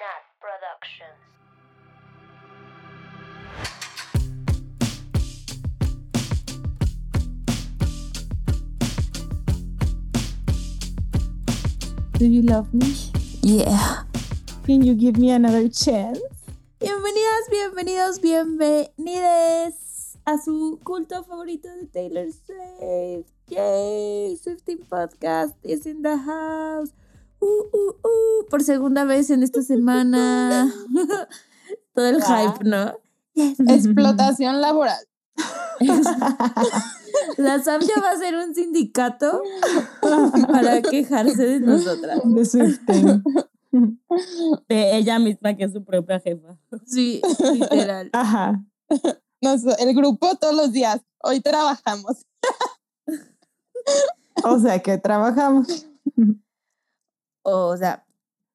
Nat Productions. Do you love me? Yeah. Can you give me another chance? Bienvenidas, bienvenidos, bienvenides a su culto favorito de Taylor Swift. Yay, Swifting Podcast is in the house. Uh, uh, uh, por segunda vez en esta semana. Todo el hype, ¿no? Explotación laboral. La Sam ya va a ser un sindicato para quejarse de nosotras. De Swifting. de ella misma que es su propia jefa. Sí, literal. Ajá. Nos- el grupo todos los días. Hoy trabajamos. O sea que trabajamos. O sea,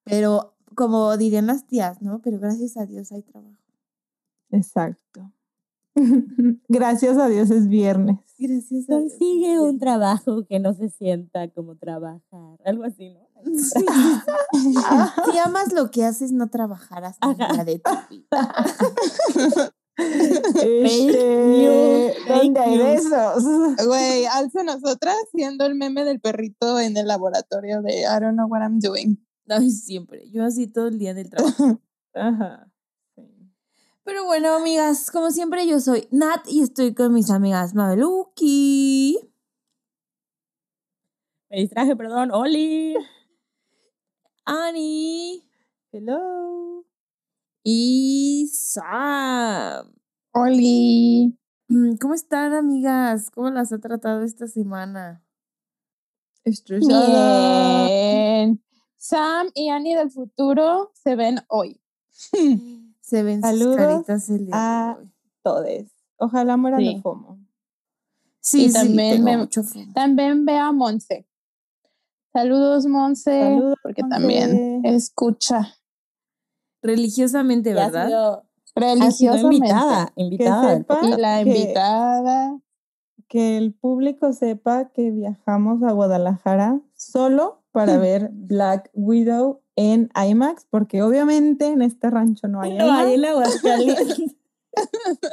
pero como dirían las tías, ¿no? Pero gracias a Dios hay trabajo. Exacto. Gracias a Dios es viernes. Gracias a Dios. Consigue un trabajo que no se sienta como trabajar. Algo así, ¿no? Si amas lo que haces, no trabajarás día de tu vida. Este, ¿Dónde thank hay you. de esos? Güey, alza nosotras siendo el meme del perrito en el laboratorio de I don't know what I'm doing. Ay, siempre. Yo así todo el día del trabajo. Ajá. Pero bueno, amigas, como siempre, yo soy Nat y estoy con mis amigas Mabeluki. Me distraje, perdón. Oli. Ani Hello. Y Sam. Oli. Mm, ¿Cómo están, amigas? ¿Cómo las ha tratado esta semana? Estresada. Bien. Sam y Annie del futuro se ven hoy. Se ven sus Saludos caritas el día a- de hoy. Todes. Ojalá mueran Sí. de FOMO. Sí, y sí, también me- mucho FOMO. También ve a Monse. Saludos, Monse. Saludos, porque Monse. también escucha Religiosamente, ¿verdad? sido, ha sido religiosamente. invitada. Invitada. Y la que- invitada. Que el público sepa que viajamos a Guadalajara solo para ver Black Widow en IMAX, porque obviamente en este rancho no hay No, IMAX. en Aguascalientes.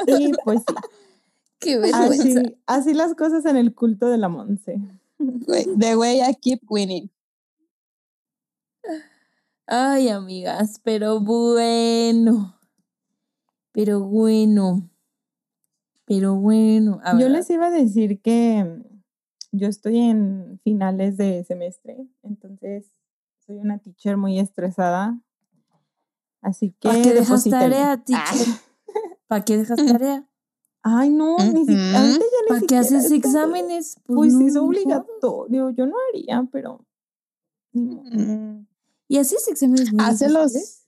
Y pues sí, Qué vergüenza. así, así las cosas en el culto de la Monse. güey, The way I keep winning. Ay, amigas, pero bueno. Pero bueno. Pero bueno. A Yo les iba a decir que yo estoy en finales de semestre, entonces soy una teacher muy estresada. Así que ¿Para qué dejas tarea, teacher? ¿Para qué dejas tarea? Ay, no, ni si- ya ni ¿Para qué haces exámenes? Pues no, es obligatorio. Yo no haría, pero. ¿Y haces exámenes muy Hácelos. difíciles?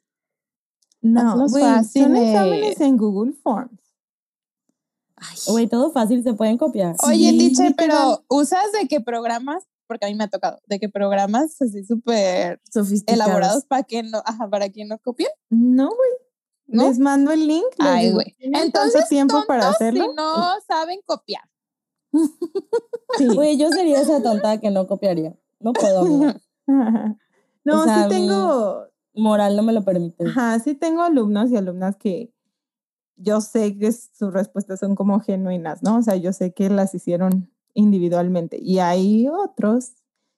No, güey, son exámenes en Google Forms. Güey, todo fácil se pueden copiar. Oye, Sí, literal. pero ¿usas de qué programas? Porque a mí me ha tocado, de qué programas así súper sofisticados. elaborados para que no, ajá, para que no copien, No, güey. ¿no? Les mando el link. Ay, güey. ¿tienen Entonces, tiempo para hacerlo? Si no saben copiar. Sí. Güey, yo sería esa tonta que no copiaría. No puedo. no, O sea, sí tengo. Moral no me lo permite. Ajá, sí tengo alumnos y alumnas que yo sé que sus respuestas son como genuinas, ¿no? O sea, yo sé que las hicieron individualmente. Y hay otros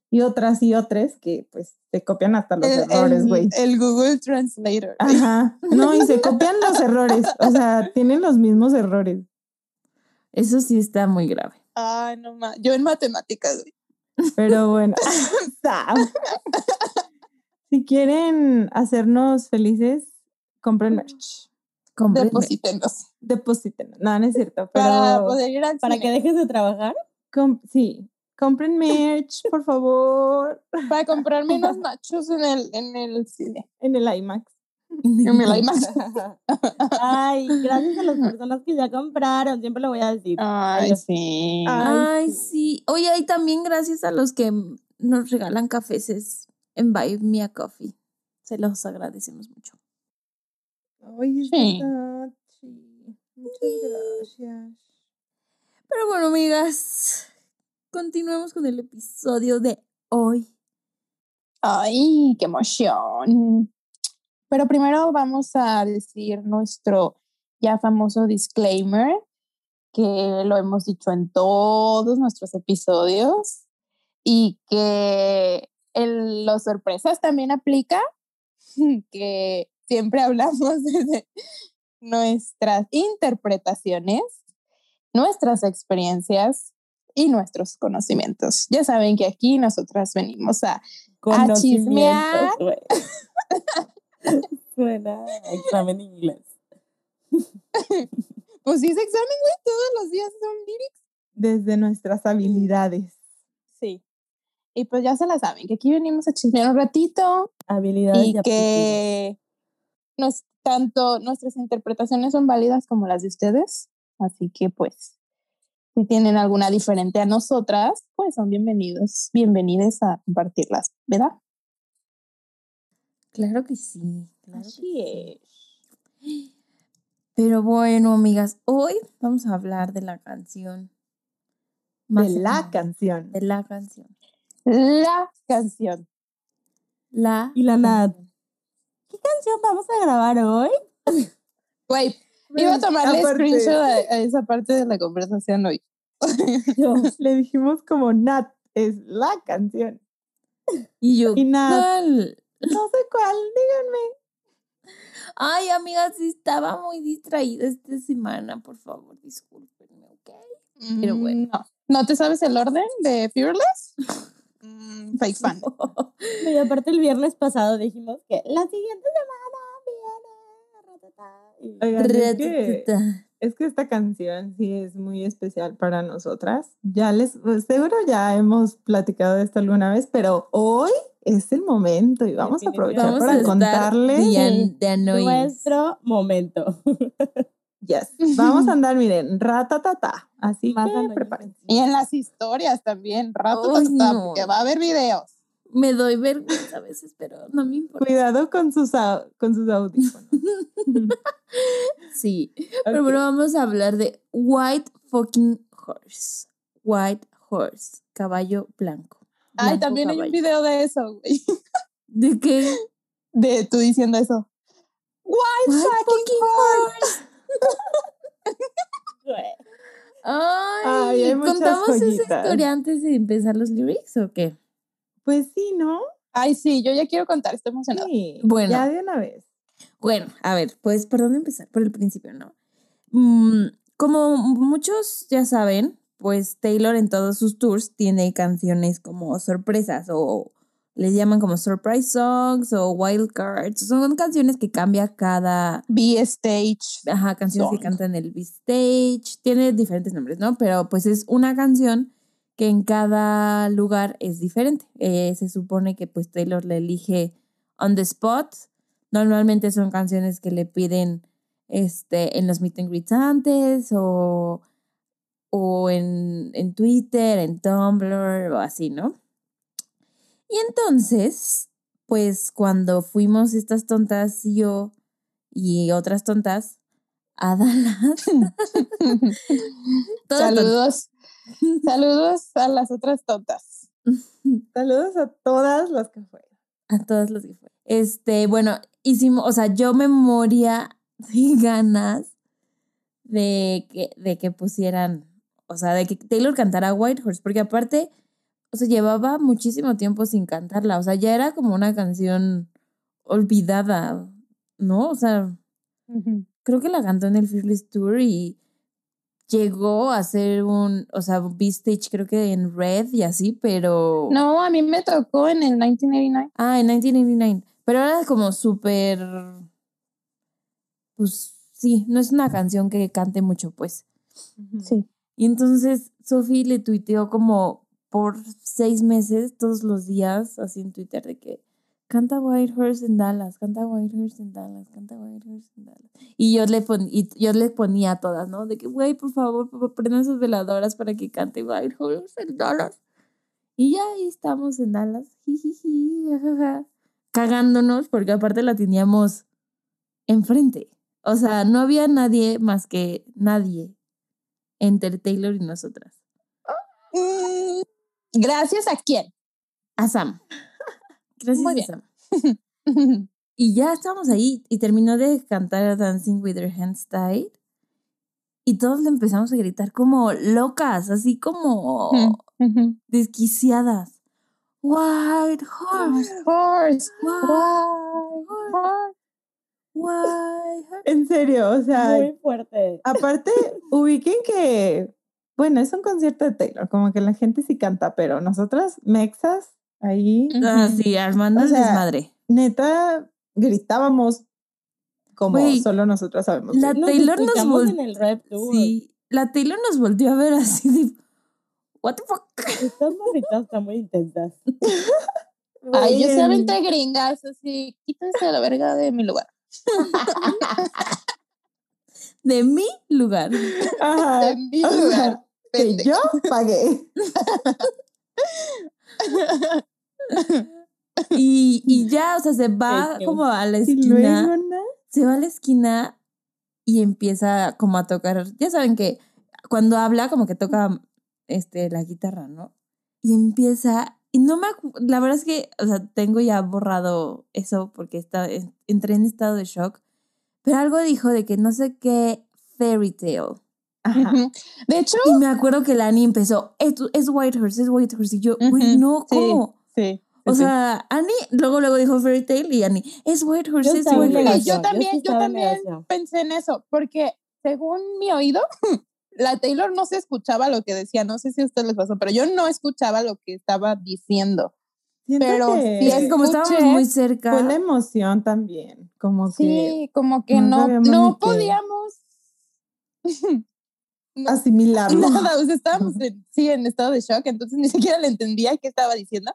y otras y otras que pues se copian hasta los El, errores, güey. el Google Translator. Ajá. No, y se copian los errores. O sea, tienen los mismos errores. Eso sí está muy grave. Ay, no más. Yo en matemáticas, güey. Pero bueno. Si quieren hacernos felices, compren merch. Cómprenme. Deposítenos. Depositen. No, no es cierto. Pero Para poder ir al Para cine. que dejes de trabajar. com- sí. Compren merch, por favor. Para comprarme unos nachos en el, en el cine. En el IMAX. En el IMAX. Ay, gracias a las personas que ya compraron, siempre lo voy a decir. Ay, sí. Ay, Ay, sí. Oye, y también gracias a los que nos regalan cafés en Buy Me a Coffee. Se los agradecemos mucho. Ay, es Sí. verdad, sí. Muchas gracias. Pero bueno, amigas, continuemos con el episodio de hoy. Ay, qué emoción. Pero primero vamos a decir nuestro ya famoso disclaimer, que lo hemos dicho en todos nuestros episodios y que el, los sorpresas también aplica, que siempre hablamos de nuestras interpretaciones, nuestras experiencias y nuestros conocimientos. Ya saben que aquí nosotras venimos a, a chismear. Suena examen inglés. Pues sí, es examen, güey, todos los días son lyrics. Desde nuestras habilidades. Y pues ya se la saben, que aquí venimos a chismear un ratito Habilidades y que nos, tanto nuestras interpretaciones son válidas como las de ustedes. Así que pues, si tienen alguna diferente a nosotras, pues son bienvenidos, bienvenidas a compartirlas, ¿verdad? Claro que sí. Claro que Así sí. es. Pero bueno, amigas, hoy vamos a hablar de la canción. más de la canción. De la canción. La canción. La. Y la Nat. canción. ¿Qué canción vamos a grabar hoy? Güey, iba a tomarle Aparte, screenshot a, a esa parte de la conversación hoy. Yo. Le dijimos como Nat es la canción. Y yo, Y Nat. ¿cuál? No sé cuál, díganme. Ay, amigas, estaba muy distraída esta semana. Por favor, discúlpenme, ¿ok? Pero Mm, bueno. No. ¿No te sabes el orden de Fearless? Mm, fake fan. Y aparte el viernes pasado dijimos que la siguiente semana viene. Oigan, es que, es que esta canción sí es muy especial para nosotras. Ya les, pues, seguro ya hemos platicado de esto alguna vez, pero hoy es el momento y vamos a aprovechar Vamos para a contarles. de, de. Nuestro momento. Yes. Vamos a andar, miren, ratatata. Así Más que prepárense. Y en las historias también, rato Ay, no. porque va a haber videos. Me doy vergüenza a veces, pero no me importa. Cuidado con sus, con sus audífonos. Sí. Pero bueno, vamos a hablar de White Fucking Horse. White Horse. Caballo blanco. Ay, también hay un video de eso, güey. ¿De qué? De tú diciendo eso. White White fucking fucking horse. Ay, Ay, hay muchas ¿contamos esa historia antes de empezar los lyrics o qué? Pues sí, ¿no? Ay, sí, yo ya quiero contar, estoy emocionada. Sí. Bueno. Ya de una vez. Bueno, a ver, pues por dónde empezar, por el principio, ¿no? Mm, como muchos ya saben, pues Taylor en todos sus tours tiene canciones como sorpresas o les llaman como surprise songs o wild cards. Son canciones que cambia cada, B-Stage. ajá, canciones que Song. canta en el B-Stage. Tiene diferentes nombres, ¿no? Pero pues es una canción que en cada lugar es diferente. Eh, se supone que pues Taylor le elige on the spot. Normalmente son canciones que le piden este, en los meet and greets antes o, o en, en Twitter, en Tumblr o así, ¿no? Y entonces, pues cuando fuimos estas tontas, yo y otras tontas, a Dallas. tontas. Saludos. Saludos a las otras tontas. Saludos a todas las que fueron. A todas las que fue. Este, bueno, hicimos, o sea, yo me moría de ganas de que, de que pusieran, o sea, de que Taylor cantara White Horse, porque aparte, o sea, llevaba muchísimo tiempo sin cantarla, o sea, ya era como una canción olvidada, ¿no? O sea, creo que la cantó en el Fearless Tour y llegó a ser un, o sea, B-Stage creo que en Red y así, pero... No, a mí me tocó en el 1989. Ah, en 1989. Pero era como súper. Pues sí, no es una canción que cante mucho, pues. Sí. Y entonces Sophie le tuiteó como por seis meses, todos los días, así en Twitter, de que canta White Horse en Dallas, canta White Horse en Dallas, canta White Horse en Dallas. Y yo le, pon- y yo le ponía a todas, ¿no? De que, güey, por favor, prendan sus veladoras para que cante White Horse en Dallas. Y ya ahí estamos en Dallas, jijiji, jajaja, cagándonos, porque aparte la teníamos enfrente. O sea, no había nadie más que nadie entre Taylor y nosotras. Gracias a quién. A Sam. Gracias Muy a bien. Sam. Y ya estábamos ahí y terminó de cantar Dancing with Her Hands Tied. Y todos le empezamos a gritar como locas, así como desquiciadas. White horse, Horse. white, Why? horse, white horse. En serio, o sea, Muy fuerte. aparte, ubiquen que, bueno, es un concierto de Taylor, como que la gente sí canta, pero nosotras, mexas, ahí, Ah, sí, Armando O es sea, desmadre. neta, gritábamos como solo nosotras sabemos. la-. Nos Taylor nos escuchamos vol- en el rap tour. Sí, la Taylor nos volteó a ver así de, what the fuck. Estas morritas están muy intensas. Ay, yo sé entre gringas, así, quítense a la verga de mi lugar. De mi lugar. Ajá, De mi o que yo pagué. Y, y ya, o sea, se va como a la Y esquina. se va a la esquina y empieza como a tocar. Ya saben que cuando habla, como que toca este, la guitarra, ¿no? Y empieza. Y no me. La verdad es que, o sea, tengo ya borrado eso porque está, entré en estado de shock. Pero algo dijo de que no sé qué fairy tale. Ajá. De hecho, Y me acuerdo que Lani empezó, es, es White Horse, es White Horse. Y yo, güey, Ujú, no, sí. ¿cómo? sí. O sí, sí. sea, Annie luego luego dijo Fairy Tale y Annie, es White Horse, Yo es estaba en White Yo yo también, sí yo en también pensé en eso, porque según mi oído, la Taylor no se escuchaba lo que decía, no sé si a ustedes les pasó, pero yo no escuchaba lo que estaba diciendo. Siento Pero que sí Es como estábamos muy cerca. fue la emoción también, como que Sí, como que no no, no podíamos. no, asimilarlo. nada, o sea, estábamos en, sí, en estado de shock, entonces ni siquiera le entendía qué estaba diciendo,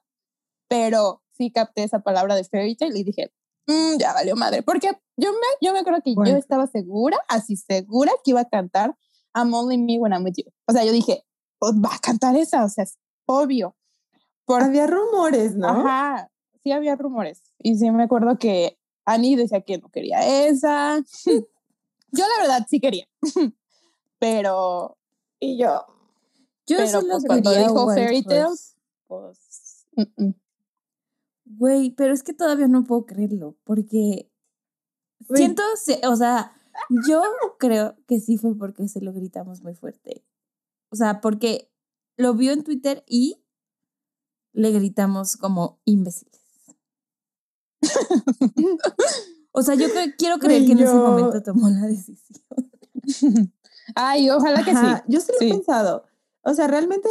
pero sí capté esa palabra de fairy tale y dije, "Mm, ya valió madre, porque yo me, yo me acuerdo que Bueno. yo estaba segura, así segura que iba a cantar I'm Only Me When I'm With You. O sea, yo dije, "Pues va a cantar esa, o sea, es obvio. Por, Había rumores, ¿no? Ajá, sí había rumores. Y sí me acuerdo que Annie decía que no quería esa. Yo la verdad sí quería. Pero, Y yo, Yo pero, solo pues, cuando dijo Fairy Tale, Horse. pues, mm. Güey, pero es que todavía no puedo creerlo, porque siento, o sea, yo creo que sí fue porque se lo gritamos muy fuerte. O sea, porque lo vio en Twitter y le gritamos como imbéciles. O sea, yo quiero creer que en ese momento tomó la decisión. Ay, ojalá que Ajá, sí. Yo sí lo sí. he pensado. O sea, realmente,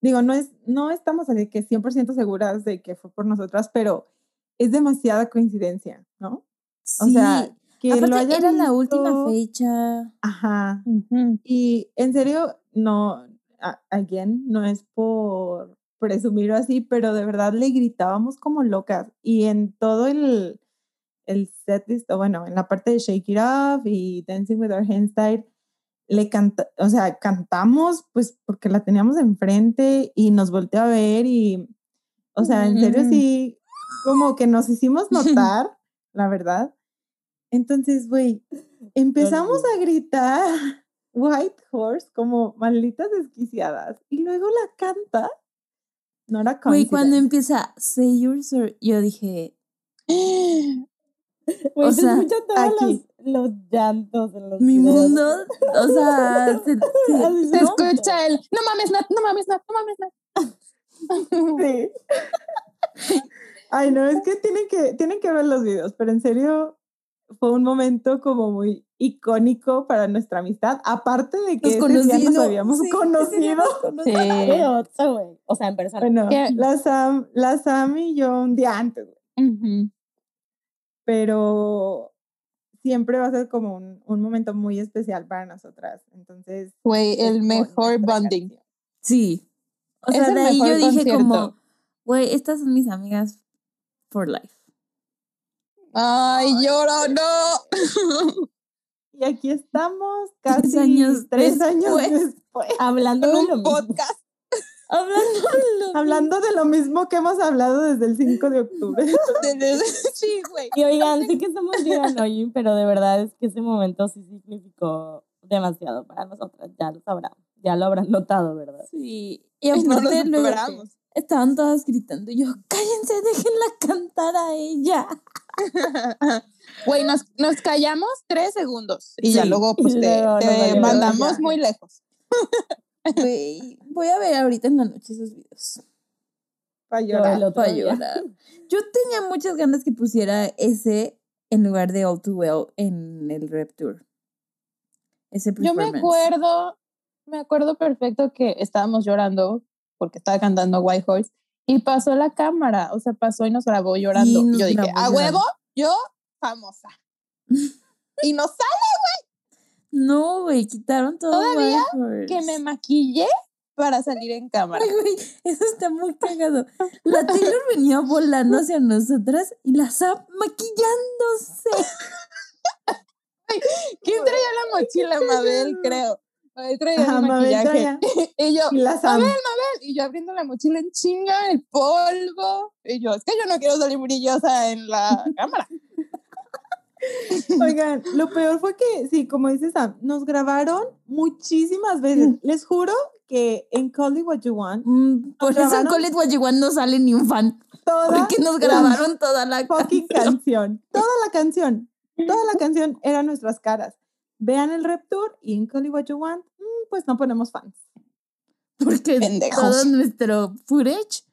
digo, no es, no estamos así que 100% seguras de que fue por nosotras, pero es demasiada coincidencia, ¿no? O Sí, sea, que lo aparte haya era la última visto- fecha. Ajá. Ujú. Y en serio, no, again, no es por presumir así, pero de verdad le gritábamos como locas. Y en todo el, el setlist, o bueno, en la parte de Shake It Off y Dancing with Our Hands Tied, le canta, o sea, cantamos pues porque la teníamos enfrente y nos volteó a ver y, o sea, en serio sí, como que nos hicimos notar, la verdad. Entonces, güey, empezamos a gritar White Horse como malditas desquiciadas y luego la canta. No era Güey, cuando empieza Say Yours or yo dije, Güey, O se sea, escuchan todos aquí. los, los llantos en los mi videos. mundo, o sea, se, se- Se escucha el, no mames, Nat, no mames, Nat, no mames, Nat. Sí. Ay, no, es que tienen que, tienen que ver los videos, pero en serio fue un momento como muy icónico para nuestra amistad, aparte de que Nos ese día nos no, habíamos sí, conocido. Sí. O sea, en persona. Bueno, ¿Qué? la Sam, la Sam y yo un día antes, güey, Ujú. Pero siempre va a ser como un, un momento muy especial para nosotras. Entonces, Güey, es el mejor bonding. canción. Sí. O sea, de ahí yo dije como, güey, estas son mis amigas for life. Ay, lloro, no. Y aquí estamos Tres casi años tres años después. después. Hablando En de un podcast. Hablando de lo Hablando de lo mismo que hemos hablado desde el 5 de octubre. Sí, güey. Y oigan, sí que estamos bien annoying, pero de verdad es que ese momento sí significó demasiado para nosotras. Ya lo sabrán. Ya lo habrán notado, ¿verdad? Sí. Y Ay, no lo aparte luego estaban todas gritando. y Yo, cállense, déjenla cantar a ella. Güey, nos, nos callamos tres segundos y ya luego pues Y te, luego mandamos ya. muy lejos. Güey, voy a ver ahorita en la noche esos videos. Para llorar. Para llorar. Yo tenía muchas ganas que pusiera ese en lugar de All Too Well en el Rep Tour. Ese Yo me acuerdo, me acuerdo perfecto que estábamos llorando porque estaba cantando White Horse y pasó la cámara, o sea, pasó y nos grabó llorando. Y yo dije, a llorando". huevo, yo famosa. y nos sale No, güey, quitaron todo. Todavía que me Horse. maquillé para salir en cámara. Ay, güey, eso está muy cagado. La Taylor venía volando hacia nosotras y la Zap maquillándose. ¿Quién traía la mochila? Mabel, creo. Mabel traía Ajá, el Mabel maquillaje. traía- Y yo, Y la. Mabel, Mabel. Y yo abriendo la mochila en chinga, el polvo. Y yo, es que yo no quiero salir brillosa en la cámara. Oigan, lo peor fue que, sí, como dices Sam, nos grabaron muchísimas veces. Les juro que en Call It What You Want, Mm, Por eso en? Call It What You Want no sale ni un fan. toda Porque nos grabaron toda la fucking canción, toda la canción, toda la canción eran nuestras caras. Vean el Rep Tour y en Call It What You Want, mm, pues no ponemos fans. Porque Pendejos. todo nuestro footage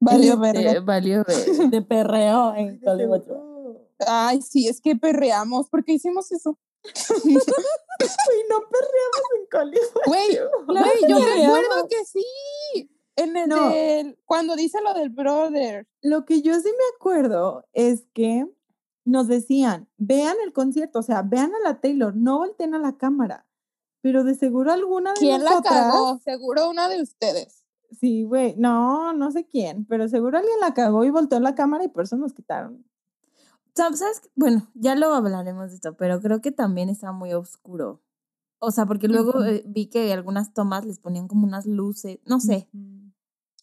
Valió este, verga. valió ver. De perreo en Hollywood. Ay, sí, es que perreamos. ¿Por qué hicimos eso? Uy, no perreamos en What Güey, güey, yo recuerdo que sí. En el No. del- cuando dice lo del brother. Lo que yo sí me acuerdo es que nos decían, vean el concierto, o sea, vean a la Taylor, no volteen a la cámara. Pero de seguro alguna de ¿Quién la cagó? Seguro una de ustedes. Sí, güey, no, no sé quién, pero seguro alguien la cagó y volteó la cámara y por eso nos quitaron. Sab- ¿Sabes? Bueno, ya luego hablaremos de esto, pero creo que también estaba muy oscuro. O sea, porque luego Ujú. eh, vi que algunas tomas les ponían como unas luces, no sé.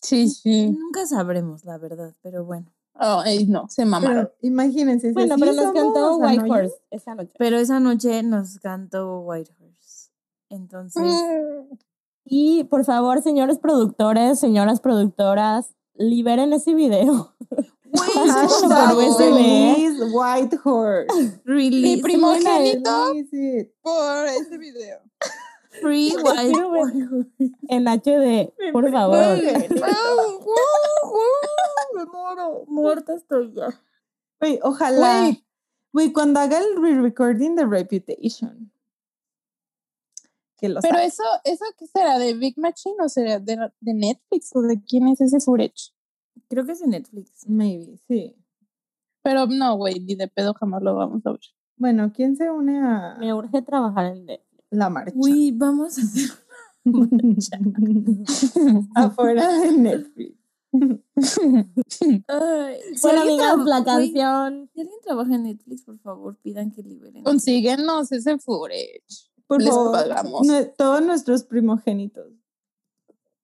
Sí, sí. Nunca sabremos, la verdad, pero bueno. Ay, no, se mamaron. Pero imagínense. Bueno, pero nos cantó White Horse esa noche. Pero esa noche nos cantó White Horse. Entonces, Mm. Y por favor, señores productores, señoras productoras, liberen ese video. Hashtag release White Horse. release Mi primogénito por ese video. free White. Horse. En HD, por favor. Me muero, muerta estoy ya. Güey, ojalá. Güey. Cuando haga el re-recording de Reputation. Que lo Pero eso, ¿eso qué será? ¿De Big Machine o será de, de Netflix o de quién es ese footage? Creo que es de Netflix. Maybe, sí. Pero no, güey, ni de pedo jamás lo vamos a ver. Bueno, ¿quién se une a Me urge trabajar en Netflix. la marcha? Uy, vamos a hacer. Afuera de Netflix. Ay, si Bueno, alguien amigas, traba- la güey, canción. Si alguien trabaja en Netflix, por favor, pidan que liberen. Consíguenos ese footage. Por Les favor, pagamos. nue- todos nuestros primogénitos.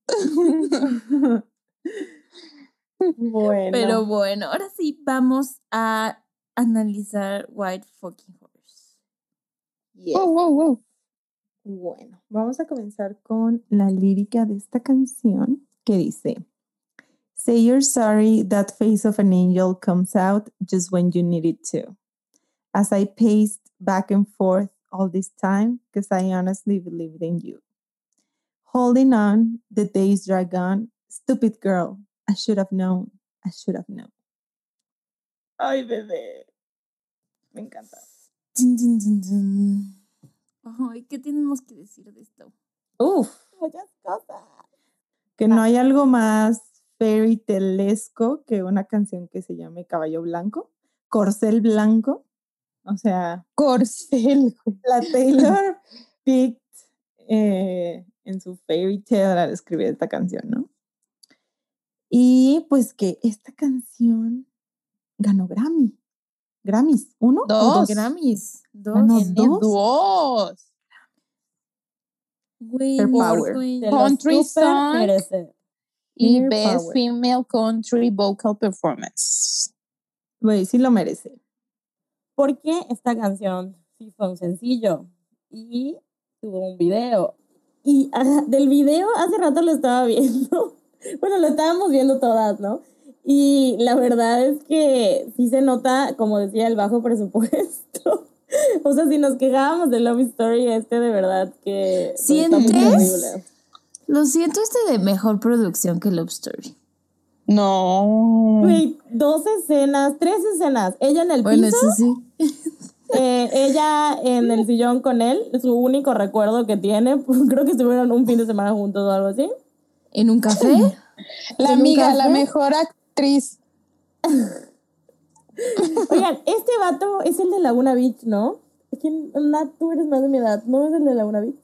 bueno. Pero bueno, ahora sí vamos a analizar White Fucking Horse. yes. Wow, wow, wow. Bueno, vamos a comenzar con la lírica de esta canción que dice: Say you're sorry, that face of an angel comes out just when you need it to. As I paced back and forth all this time, because I honestly believed in you. Holding on, the days drag on. Stupid girl, I should have known. I should have known. Ay, bebé. Me encanta. Dun, dun, dun, dun. Ay, ¿qué tenemos que decir de esto? Uf. Muchas cosas. que no hay algo más fairy telesco que una canción que se llame Caballo Blanco, Corcel Blanco. O sea, Corcel, la Taylor picked eh, en su fairy tale al escribir esta canción, ¿no? Y pues que esta canción ganó Grammy. Grammys, ¿uno? o Dos. Grammys. Dos. Ganó dos. dos. Güey, Country song. merece. Y Best power. Female Country Vocal Performance. Güey, sí lo merece. Porque esta canción sí fue un sencillo y tuvo un video. Y ajá, del video hace rato lo estaba viendo. Bueno, lo estábamos viendo todas, ¿no? Y la verdad es que sí se nota, como decía, el bajo presupuesto. o sea, si nos quejábamos de Love Story, este de verdad que... ¿Sientes? Lo siento este de mejor producción que Love Story. No. Güey, dos escenas, tres escenas. Ella en el Bueno, piso, eso sí. eh, ella en el sillón con él, su único recuerdo que tiene, creo que estuvieron un fin de semana juntos o algo así. ¿En un café? La ¿En un amiga, la mejor actriz. Oigan, este vato es el de Laguna Beach, ¿no? ¿Quién? Nat, tú eres más de mi edad, ¿no es el de Laguna Beach?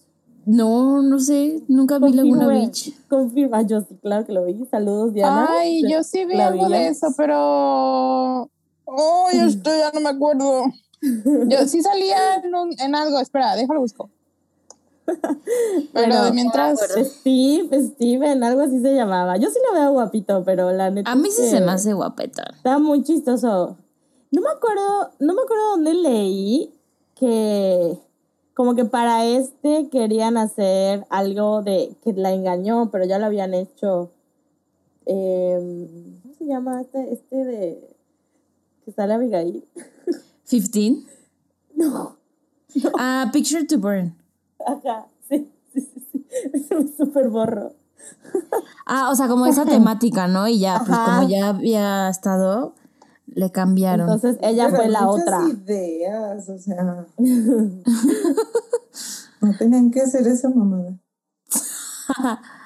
No, no sé. Nunca vi Laguna Beach. Confirma, yo sí, claro que lo vi. Saludos, Diana. Ay, Sí, yo sí vi algo de eso, pero. Ay, esto ya no me acuerdo. Yo sí salía en, un- en algo. Espera, déjalo busco. Pero de mientras. Steve, Steven, algo así se llamaba. Yo sí lo veo guapito, pero la neta. A mí sí se me hace guapeta. Está muy chistoso. No me acuerdo, no me acuerdo dónde leí que como que para este querían hacer algo de que la engañó, pero ya lo habían hecho. em, ¿Cómo se llama este, este de que sale Abigail? ¿15? No. Ah, Picture to Burn. Ajá, sí, sí, sí, sí. Es un súper borro. Ah, o sea, como esa temática, ¿no? Y ya, pues Ajá. como ya había estado, le cambiaron. Entonces ella Pero fue la muchas otra. ideas, o sea. no tenían que hacer esa mamada.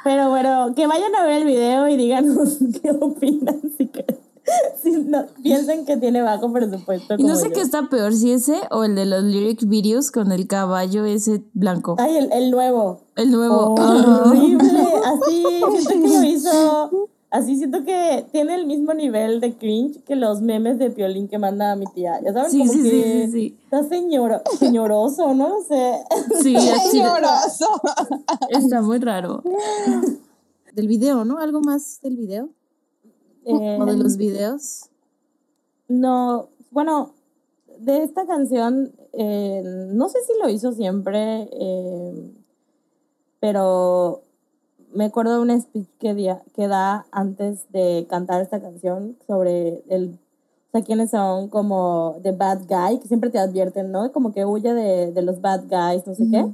Pero bueno, que vayan a ver el video y díganos qué opinan. Si, que, si no, piensen que tiene bajo presupuesto. y no sé yo. qué está peor, si ese o el de los lyric videos con el caballo ese blanco. Ay, el, el nuevo. El nuevo. Oh. Horrible. Así, siento que lo hizo. Así siento que tiene el mismo nivel de cringe que los memes de Piolín que manda mi tía. Ya saben, Sí, como sí, sí, que sí, sí. está señor, señoroso, no sé. Sí, Señoroso. está muy raro. Del video, ¿no? ¿Algo más del video? Eh, ¿O de los videos? No, bueno, de esta canción, eh, no sé si lo hizo siempre, eh, pero me acuerdo de un speech que, dia- que da antes de cantar esta canción sobre el, o sea, quiénes son como the bad guy, que siempre te advierten, ¿no? Como que huye de, de los bad guys, no sé qué.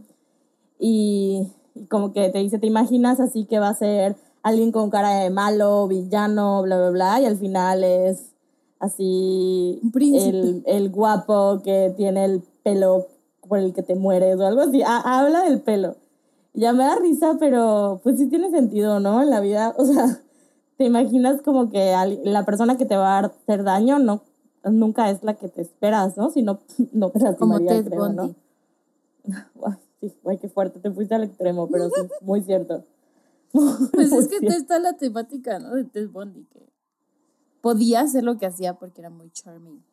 Y, y como que te dice, te imaginas así que va a ser alguien con cara de malo, villano, bla, bla, bla, y al final es así Un el, el guapo que tiene el pelo por el que te mueres o algo así. Ha- habla del pelo. Ya me da risa, pero pues sí tiene sentido, ¿no? En la vida, o sea, te imaginas como que la persona que te va a hacer daño no nunca es la que te esperas, ¿no? Si no, no te Como lastimaría, creo, ¿no? Guay, sí, guay, qué fuerte, te fuiste al extremo, pero sí, muy cierto. Pues es que está la temática, ¿no? De Ted Bundy, que podía hacer lo que hacía porque era muy charming.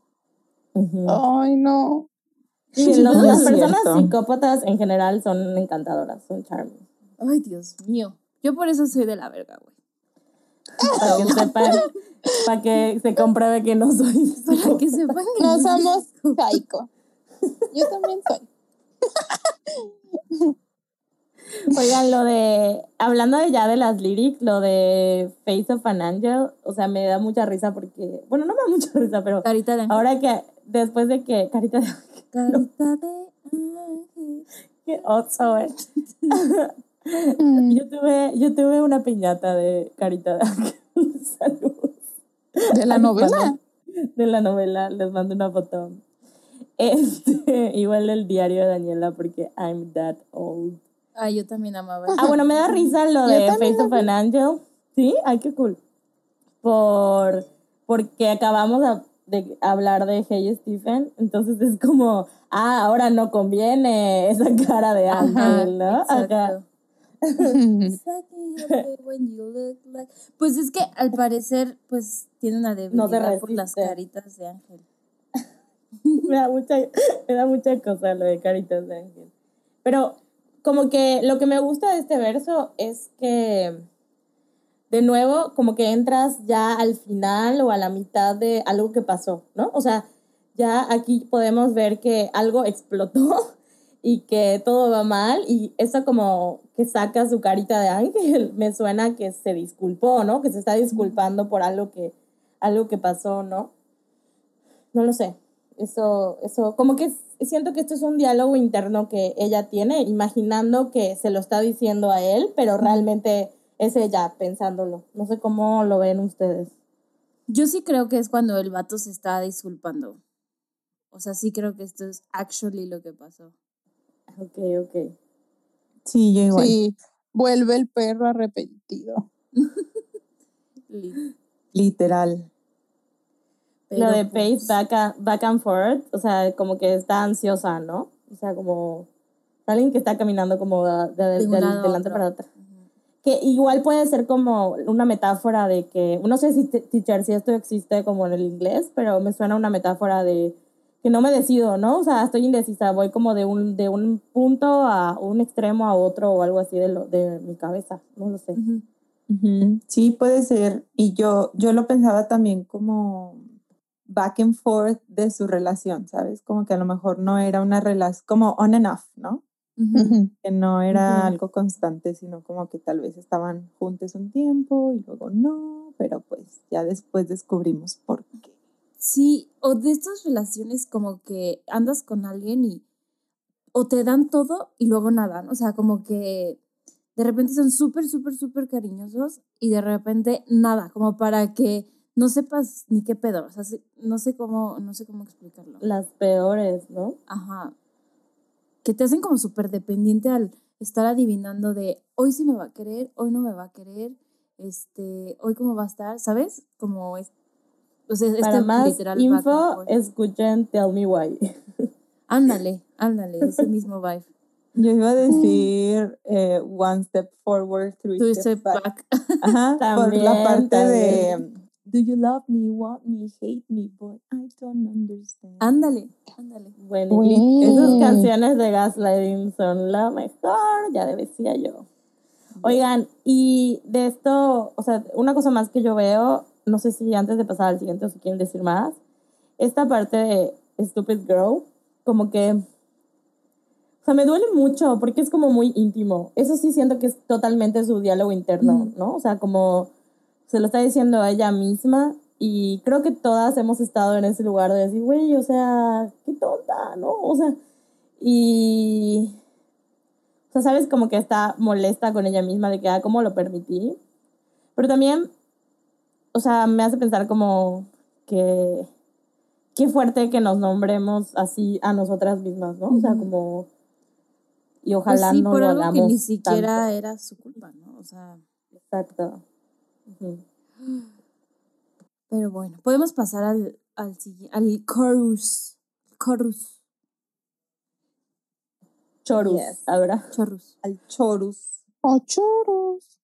Ay, no. Sí, Sí, los- no, las personas cierto. psicópatas en general son encantadoras, son charming. Ay, Dios mío. Yo por eso soy de la verga, güey. Para que sepan, para que se compruebe que no soy Para que sepan que No yo- somos psycho. Yo también soy. Oigan, lo de, hablando de ya de las lyrics, lo de Face of an Angel, o sea, me da mucha risa porque, bueno, no me da mucha risa, pero Carita de ahora que, después de que, carita de Carita de que oso, eh. Mm, Yo tuve, yo tuve una piñata de carita de ángel. Saludos. ¿De la novela? De la novela, les mando una foto. Este, igual del diario de Daniela porque I'm that old. Ay, yo también amaba. Ah, bueno, me da risa lo Yo de Face of an Angel. Sí, ay, qué cool. Por, porque acabamos de, hablar de Hey Stephen, entonces es como, ah, ahora no conviene esa cara de ángel, ¿no? Exacto. Pues es que al parecer, pues tiene una No debilidad por las caritas de ángel. me da mucha, me da mucha cosa lo de caritas de ángel. Pero como que lo que me gusta de este verso es que de nuevo como que entras ya al final o a la mitad de algo que pasó, ¿no? O sea, ya aquí podemos ver que algo explotó y que todo va mal y eso como que saca su carita de ángel me suena que se disculpó, ¿no? Que se está disculpando por algo que algo que pasó, ¿no? No lo sé. Eso, eso, como que siento que esto es un diálogo interno que ella tiene, imaginando que se lo está diciendo a él, pero realmente es ella pensándolo. No sé cómo lo ven ustedes. Yo sí creo que es cuando el vato se está disculpando. O sea, sí creo que esto es actually lo que pasó. Ok, ok. Sí, yo igual. Sí, vuelve el perro arrepentido. Li- Literal. lo Pero, de Pace pues, back, a- back and forth, o sea, como que está ansiosa, ¿no? O sea, como alguien que está caminando como de, de- De a delante para ujú. Que igual puede ser como una metáfora de que, no sé si, te- teacher, si esto existe como en el inglés, pero me suena una metáfora de que no me decido, ¿no? O sea, estoy indecisa, voy como de un, de un punto a un extremo a otro o algo así de, lo, de mi cabeza, no lo sé. Ujú. Ujú, Sí, puede ser. Y yo, yo lo pensaba también como back and forth de su relación, ¿sabes? Como que a lo mejor no era una relación, como on and off, ¿no? Ujú. Que no era Ujú. algo constante, sino como que tal vez estaban juntos un tiempo y luego no, pero pues ya después descubrimos por qué. Sí, o de estas relaciones como que andas con alguien y o te dan todo y luego nada, ¿no? O sea, como que de repente son súper, súper, súper cariñosos y de repente nada, como para que no sepas ni qué pedo, o sea, no sé cómo, no sé cómo explicarlo. Las peores, ¿no? Ajá. Que te hacen como súper dependiente al estar adivinando de hoy sí me va a querer, hoy no me va a querer, este, hoy cómo va a estar, ¿sabes? Como es, o sea, Para este más literal info, forth. escuchen Tell Me Why. Ándale, ándale, ese mismo vibe. Yo iba a decir eh, one step forward, three Two steps step back. back. Ajá, por la También, parte de también. Do you love me, want me, hate me, but I don't understand. Ándale, ándale. Bueno, Güey. esas canciones de Gaslighting son la mejor, ya decía yo. Oigan, y de esto, o sea, una cosa más que yo veo, no sé si antes de pasar al siguiente o si quieren decir más, esta parte de Stupid Girl, como que, o sea, me duele mucho porque es como muy íntimo. Eso sí siento que es totalmente su diálogo interno. ¿no? O sea, como se lo está diciendo a ella misma y creo que todas hemos estado en ese lugar de decir, güey, o sea, qué tonta, ¿no? O sea, y... O sea, sabes como que está molesta con ella misma de que, ah, ¿cómo lo permití? Pero también, o sea, me hace pensar como que qué fuerte que nos nombremos así a nosotras mismas, ¿no? O sea, como... Y Pues ojalá sí, no por lo algo que ni siquiera tanto. era su culpa, ¿no? O sea, Exacto. Ujú. pero bueno, podemos pasar al, al siguiente, al chorus. Chorus. Chorus, Yes. ahora. Chorus. Al chorus. ¡Oh, choros!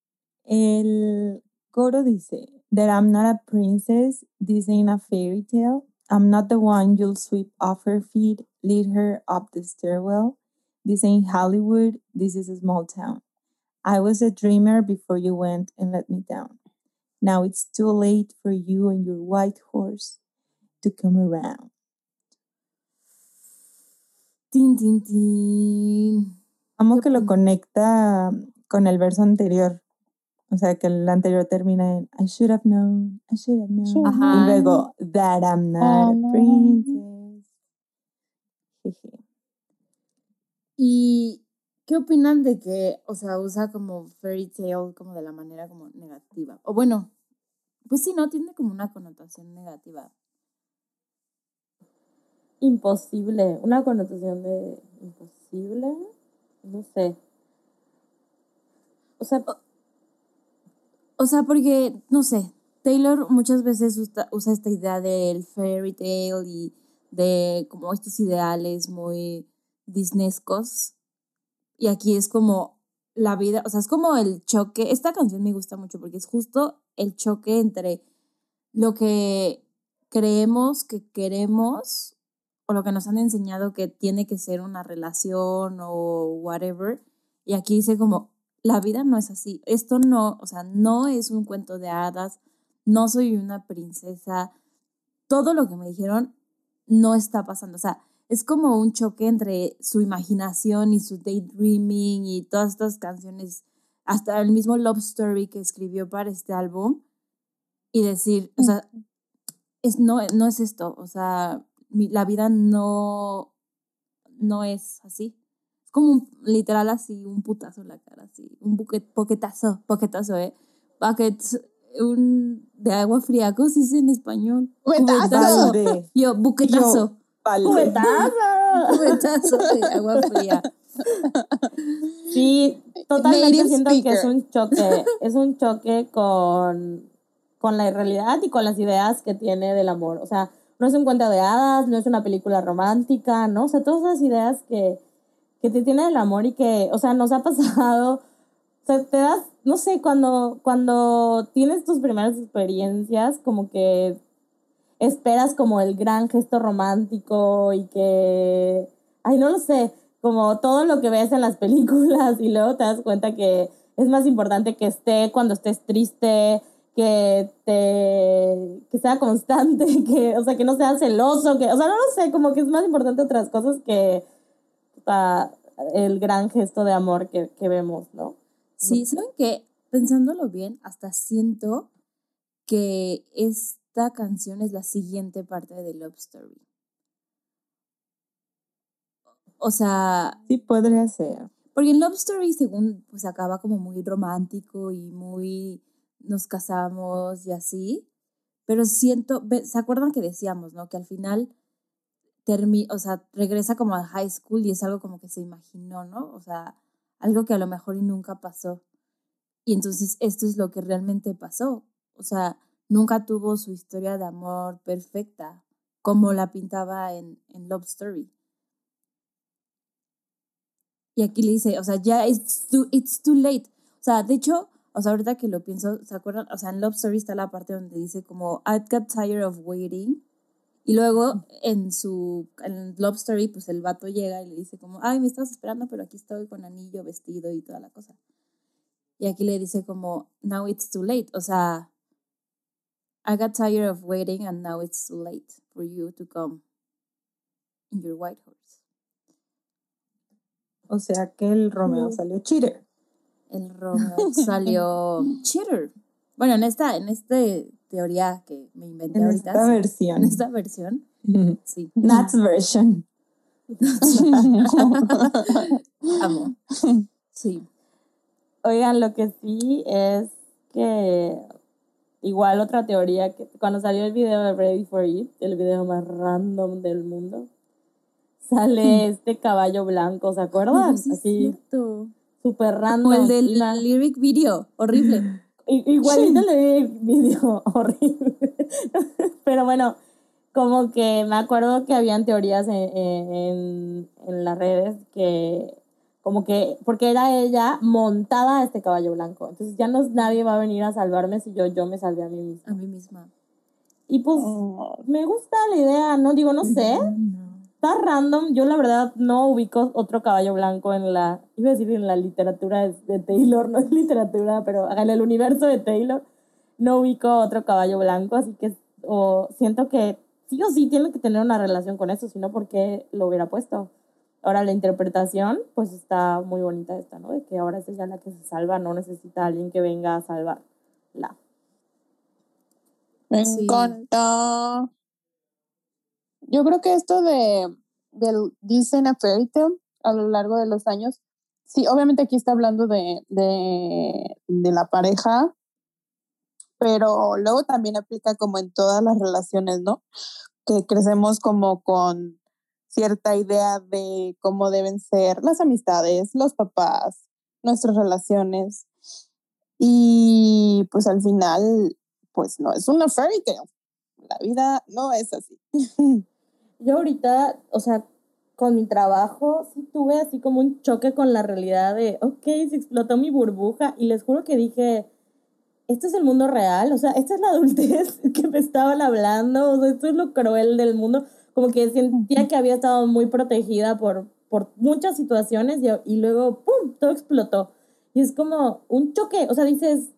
El coro dice that I'm not a princess, this ain't a fairy tale. I'm not the one you'll sweep off her feet, lead her up the stairwell. This ain't Hollywood, this is a small town. I was a dreamer before you went and let me down. Now it's too late for you and your white horse to come around. Tin, tin, tin. Amo ¿Qué que lo conecta con el verso anterior. O sea, que el anterior termina en I should have known, I should have known. Ajá. Y luego, that I'm not a princess. Jeje. ¿Y qué opinan de que, o sea, usa como fairy tale como de la manera como negativa? O bueno, pues sí, ¿no? Tiene como una connotación negativa. Imposible. Una connotación de imposible. No sé. O sea, O sea, porque, no sé, Taylor muchas veces usa, usa esta idea del fairy tale y de como estos ideales muy disnescos. Y aquí es como la vida, o sea, es como el choque. Esta canción me gusta mucho porque es justo el choque entre lo que creemos que queremos o lo que nos han enseñado que tiene que ser una relación o whatever. Y aquí dice como, la vida no es así. Esto no, o sea, no es un cuento de hadas. No soy una princesa. Todo lo que me dijeron no está pasando. O sea, es como un choque entre su imaginación y su daydreaming y todas estas canciones, hasta el mismo Love Story que escribió para este álbum. Y decir, o sea, es, no, no es esto, o sea, mi- la vida no, no es así. Es como un- literal así, un putazo en la cara, así, un buquet, poquetazo, poquetazo, ¿eh? Bucket, un, de agua fría, ¿cómo se dice en español? Balde. Yo, buquetazo. Balde. ¡Cubetazo! Cubetazo de agua fría. Sí, totalmente Native siento que es un choque, es un choque con, con la realidad y con las ideas que tiene del amor. O sea, no es un cuento de hadas, no es una película romántica, ¿no? O sea, todas esas ideas que, que te tiene del amor y que, o sea, nos ha pasado, o sea, te das, no sé, cuando, cuando tienes tus primeras experiencias, como que esperas como el gran gesto romántico y que, ay, no lo sé, como todo lo que ves en las películas y luego te das cuenta que es más importante que esté cuando estés triste, que te que sea constante, que o sea, que no sea celoso, que o sea, no lo sé, como que es más importante otras cosas que ah, el gran gesto de amor que, que vemos, ¿no? Sí, ¿saben qué? Pensándolo bien, hasta siento que esta canción es la siguiente parte de Love Story. O sea, Sí, podría ser. porque en Love Story, según, pues acaba como muy romántico y muy nos casamos y así. Pero siento, ¿se acuerdan que decíamos, no? Que al final termi o sea, regresa como a high school y es algo como que se imaginó, ¿no? O sea, algo que a lo mejor y nunca pasó. Y entonces esto es lo que realmente pasó. O sea, nunca tuvo su historia de amor perfecta, como la pintaba en, en Love Story. Y aquí le dice, o sea, ya it's too, it's too late. O sea, de hecho, o sea, ahorita que lo pienso, ¿se acuerdan? O sea, en Love Story está la parte donde dice como, I got tired of waiting. Y luego en su en Love Story, pues el vato llega y le dice como, ay, me estabas esperando, pero aquí estoy con anillo, vestido y toda la cosa. Y aquí le dice como, now it's too late. O sea, I got tired of waiting and now it's too late for you to come in your white horse. O sea que el Romeo salió cheater. El Romeo salió cheater. Bueno, en esta, en esta teoría que me inventé En ahorita, esta versión. en esta versión, sí, Nat's version. amo. Sí. Oigan, lo que sí es que igual otra teoría que cuando salió el video de Ready for It, el video más random del mundo, sale este caballo blanco, ¿se acuerdan? Sí Así, cierto. súper random. Como el del Y la- lyric video, horrible. I- Igualito le vi video horrible. Pero bueno, como que me acuerdo que habían teorías en, en, en las redes que como que, porque era ella montada a este caballo blanco. Entonces ya no nadie va a venir a salvarme si yo, yo me salvé a mí misma. A mí misma. Y pues Oh, me gusta la idea, ¿no? Digo, no sé, está random. Yo la verdad no ubico otro caballo blanco en la, iba a decir en la literatura de, Taylor, no es literatura, pero en el universo de Taylor, no ubico otro caballo blanco, así que o siento que sí o sí tiene que tener una relación con eso, si no, ¿por qué lo hubiera puesto? Ahora la interpretación, pues está muy bonita esta, ¿no? De que ahora es ella la que se salva, no necesita a alguien que venga a salvarla. Me Sí. encanta. Yo creo que esto de del dicen a fairy tale a lo largo de los años, sí, obviamente aquí está hablando de, de, de la pareja, pero luego también aplica como en todas las relaciones, ¿no? Que crecemos como con cierta idea de cómo deben ser las amistades, los papás, nuestras relaciones. Y pues al final, pues no es una fairy tale. La vida no es así. Yo ahorita, o sea, con mi trabajo, sí tuve así como un choque con la realidad de, ok, se explotó mi burbuja y les juro que dije, esto es el mundo real, o sea, esta es la adultez que me estaban hablando, o sea, esto es lo cruel del mundo, como que sentía que había estado muy protegida por, por muchas situaciones y, y luego, ¡pum!, todo explotó. Y es como un choque, o sea, dices,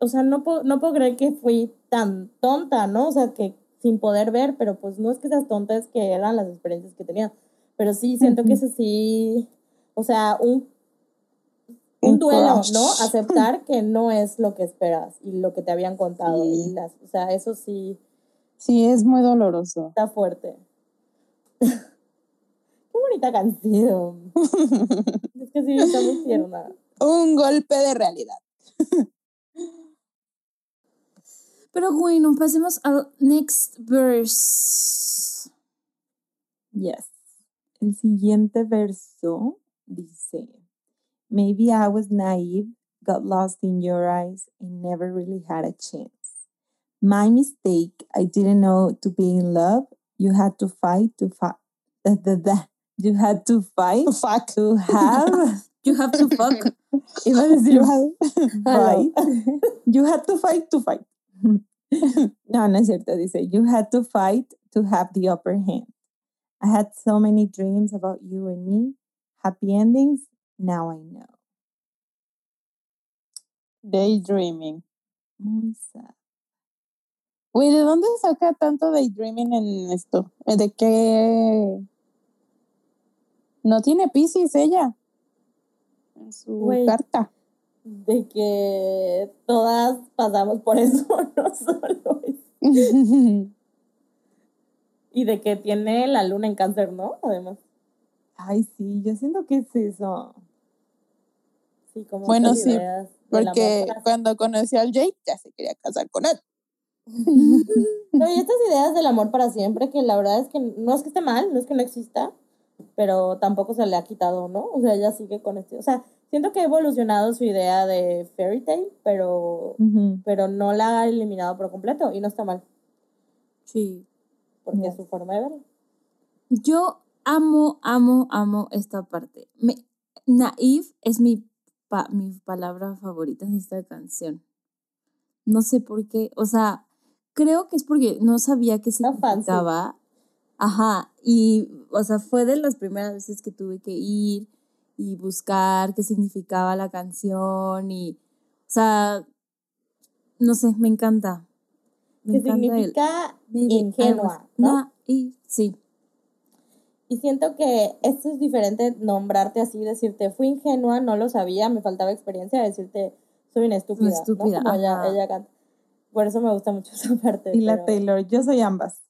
o sea, no puedo, no puedo creer que fui tan tonta, ¿no? O sea, que sin poder ver, pero pues no es que seas tonta, es que eran las experiencias que tenía. Pero sí, siento que ese sí, o sea, un, un duelo. ¿no? Aceptar que no es lo que esperas y lo que te habían contado. Sí. Y las, o sea, eso sí, Sí, es muy doloroso. Está fuerte. Qué bonita canción. es que sí, está muy tierna. Un golpe de realidad. Pero bueno, pasemos al next verse. Yes. El siguiente verso dice, Maybe I was naive, got lost in your eyes, and never really had a chance. My mistake, I didn't know to be in love. You had to fight to fight. You had to fight Fuck. to have. You have to fuck. Iba a decir You had- fight. You had to fight to fight. no, no es cierto. Dice, you had to fight to have the upper hand. I had so many dreams about you and me. Happy endings. Now I know. Daydreaming. Muy sad. ¿de dónde saca tanto daydreaming en esto? ¿De qué? No tiene Pisces ella. En su carta. De que todas pasamos por eso, no solo es. Y de que tiene la luna en cáncer, ¿no? Además. Ay, sí, yo siento que es eso. Sí, como Bueno, estas sí, ideas del Porque cuando conoció al Jake ya se quería casar con él. No, y estas ideas del amor para siempre, que la verdad es que no es que esté mal, no es que no exista, pero tampoco se le ha quitado, ¿no? O sea, ella sigue con este. O sea, siento que ha evolucionado su idea de fairy tale, pero, Ujú. pero no la ha eliminado por completo y no está mal, Sí. porque es su forma de verlo. Yo amo, amo, amo esta parte. Me, naive es mi, pa- mi palabra favorita de esta canción. No sé por qué. O sea, creo que es porque no sabía qué significaba. Ajá. Y, o sea, fue de las primeras veces que tuve que ir y buscar qué significaba la canción. Y, o sea, no sé, me encanta. Me Que encanta el- significa I ingenua, was ¿no? naive. Sí. Y siento que esto es diferente nombrarte así, decirte, fui ingenua, no lo sabía, me faltaba experiencia, decirte, soy una estúpida. ¿no? estúpida, Como ella, ey canta. Por eso me gusta mucho esa parte. Y la pero- Taylor, yo soy ambas.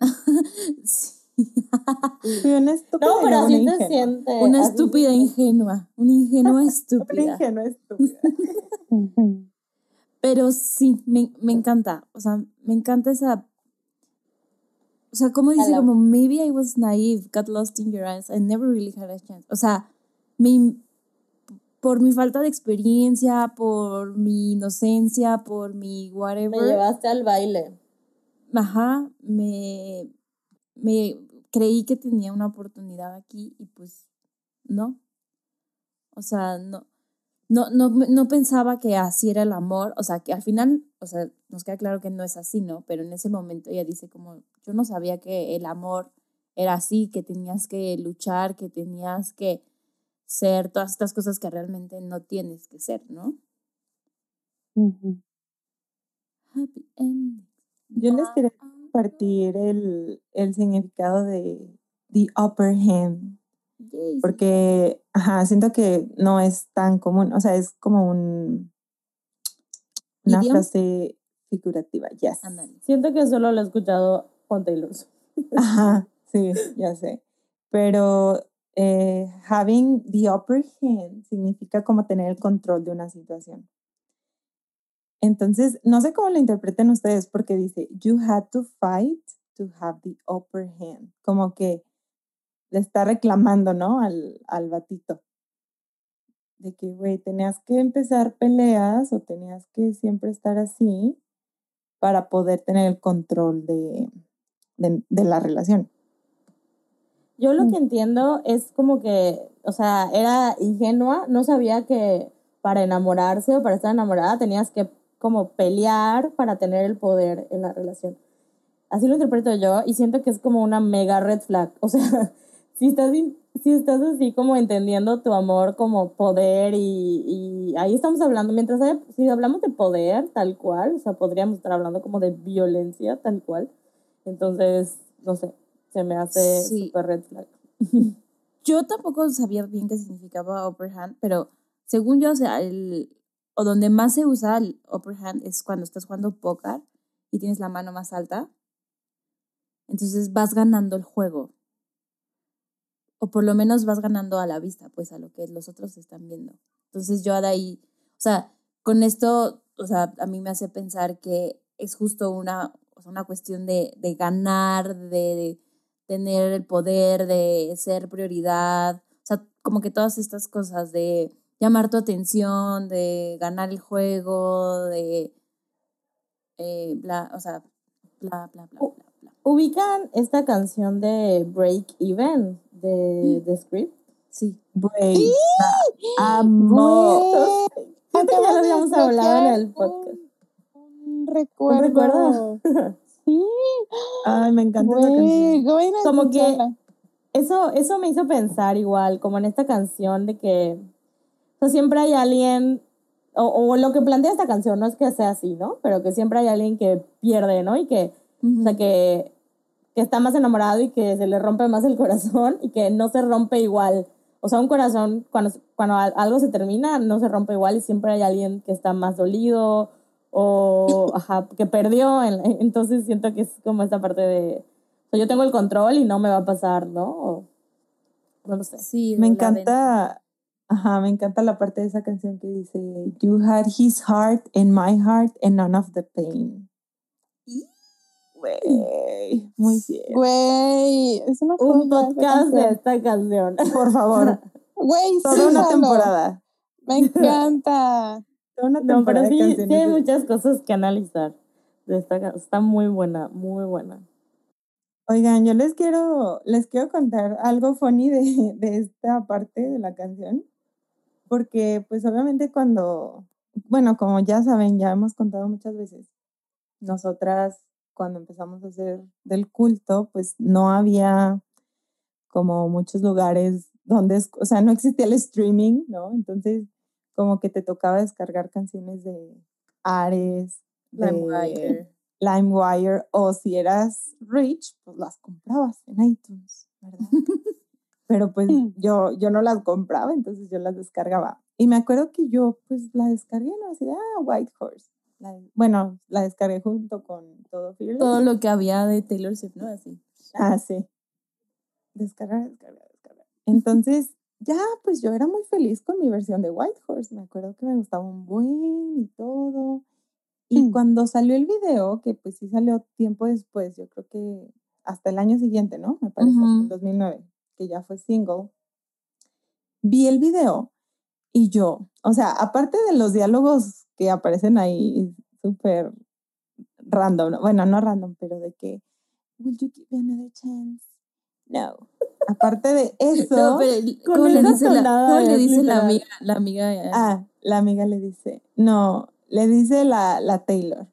sí. Una estúpida No, pero así una se ingenua. siente. Una estúpida ingenua. Una ingenua Una estúpida. ingenua estúpida. Pero sí, me, me encanta. O sea, me encanta esa. O sea, como dice, como maybe I was naive, got lost in your eyes, I never really had a chance. O sea, me, por mi falta de experiencia, por mi inocencia, por mi Me whatever. llevaste al baile. Ajá, me, me creí que tenía una oportunidad aquí y pues no. O sea, no, no, no, no pensaba que así era el amor. O sea, que al final, o sea, nos queda claro que no es así, ¿no? Pero en ese momento ella dice como, yo no sabía que el amor era así, que tenías que luchar, que tenías que ser todas estas cosas que realmente no tienes que ser, ¿no? Ujú. Happy ending. Yo les quería compartir el, el significado de the upper hand. Porque ajá, siento que no es tan común, o sea, es como un una Idiom. frase figurativa, yes. Siento que solo lo he escuchado con Taylor. Ajá, sí, ya sé. Pero eh, having the upper hand significa como tener el control de una situación. Entonces, no sé cómo lo interpreten ustedes porque dice, you had to fight to have the upper hand. Como que le está reclamando, ¿no? Al, al batito. De que, güey, tenías que empezar peleas o tenías que siempre estar así para poder tener el control de, de, de la relación. Yo lo Mm. que entiendo es como que, o sea, era ingenua, no sabía que para enamorarse o para estar enamorada tenías que como pelear para tener el poder en la relación. Así lo interpreto yo y siento que es como una mega red flag. O sea, si estás, si estás así como entendiendo tu amor como poder y, y ahí estamos hablando, mientras haya- si hablamos de poder tal cual, o sea, podríamos estar hablando como de violencia tal cual. Entonces, no sé, se me hace Sí. super red flag. Yo tampoco sabía bien qué significaba upper hand, pero según yo, o sea, el, o donde más se usa el upper hand es cuando estás jugando póker y tienes la mano más alta. entonces vas ganando el juego. O por lo menos vas ganando a la vista, pues a lo que los otros están viendo. Entonces yo de ahí, o sea, con esto, o sea, a mí me hace pensar que es justo una, una cuestión de, de ganar, de, de, tener el poder, de ser prioridad, o sea, como que todas estas cosas de llamar tu atención, de ganar el juego, de eh, bla, o sea, bla, bla, bla, bla, bla. ¿Ubican esta canción de Break Even de The Script? Sí. Güey, la amo. Siento que ya lo de habíamos hablado en el podcast. Un recuerdo. recuerdo? Sí. Ay, me encanta esa canción. Como que-. Eso, eso me hizo pensar igual, como en esta canción de que sea, siempre hay alguien, o, o lo que plantea esta canción, no es que sea así, ¿no? Pero que siempre hay alguien que pierde, ¿no? Y que, o sea, que, que está más enamorado y que se le rompe más el corazón y que no se rompe igual. O sea, un corazón, cuando, cuando al- algo se termina, no se rompe igual y siempre hay alguien que está más dolido o ajá, que perdió. en- entonces siento que es como esta parte de, o sea, yo tengo el control y no me va a pasar, ¿no? O- no lo sé. Sí, Me encanta, ajá, me encanta la parte de esa canción que dice, You had his heart and my heart and none of the pain. Güey, muy bien. Güey, es una Un podcast de esta canción. Por favor, Güey, toda una temporada. Me encanta. Toda una No, pero temporada de sí, sí hay muchas cosas que analizar. De esta, ca- está muy buena, muy buena. Oigan, yo les quiero, les quiero contar algo funny de, de esta parte de la canción, porque pues obviamente cuando, bueno, como ya saben, ya hemos contado muchas veces, nosotras cuando empezamos a hacer del culto, pues no había como muchos lugares donde, o sea, no existía el streaming, ¿no? Entonces, como que te tocaba descargar canciones de Ares, de LimeWire. LimeWire o si eras rich, pues las comprabas en iTunes, ¿verdad? Pero pues Mm. yo, yo no las compraba, entonces yo las descargaba. Y me acuerdo que yo pues la descargué, ¿no? Así de, ah, White Horse. La- bueno, la descargué junto con todo Fearless. Todo lo que había de Taylor Swift, ¿no? Así. Ah, sí. Descargar, descargar, descargar. Entonces, ya, pues yo era muy feliz con mi versión de White Horse. Me acuerdo que me gustaba un buen y todo. Y Mm. cuando salió el video, que pues sí salió tiempo después, yo creo que hasta el año siguiente, ¿no? Me parece, el Ujú. 2009, que ya fue single. Vi el video y yo, o sea, aparte de los diálogos que aparecen ahí súper random, ¿no? bueno, no random, pero de que, will you give me another chance? No. Aparte de eso, No, pero ¿cómo le dice, la, cómo le dice la amiga? La amiga eh, ah, la amiga le dice, no, le dice la, la Taylor,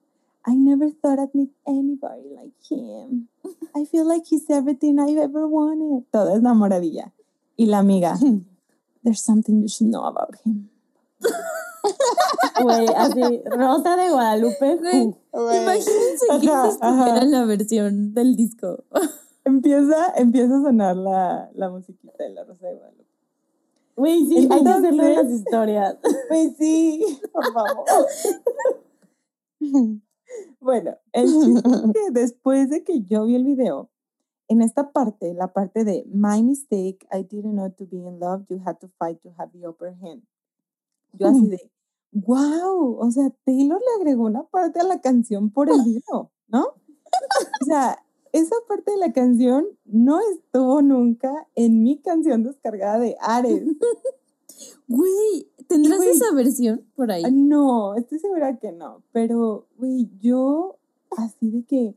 I never thought I'd meet anybody like him. I feel like he's everything I've ever wanted. Toda enamoradilla. Y la amiga, there's something you should know about him. Güey, así, Rosa de Guadalupe. Güey, Güey. Imagínense que esa la versión del disco. Empieza, empieza a sonar la, la musiquita de la Rosa de Guadalupe. Güey, sí, hay que hacerlo en las Entonces- historias. Pues sí, por favor. Bueno, el chiste es que después de que yo vi el video, en esta parte, la parte de My mistake, I didn't know to be in love, you had to fight to have the upper hand. Yo así de, wow, o sea, Taylor le agregó una parte a la canción por el video, ¿no? O sea, esa parte de la canción no estuvo nunca en mi canción descargada de Ares. Güey, ¿tendrás güey, esa versión por ahí? Ah, No, estoy segura que no, pero, güey, yo así de que,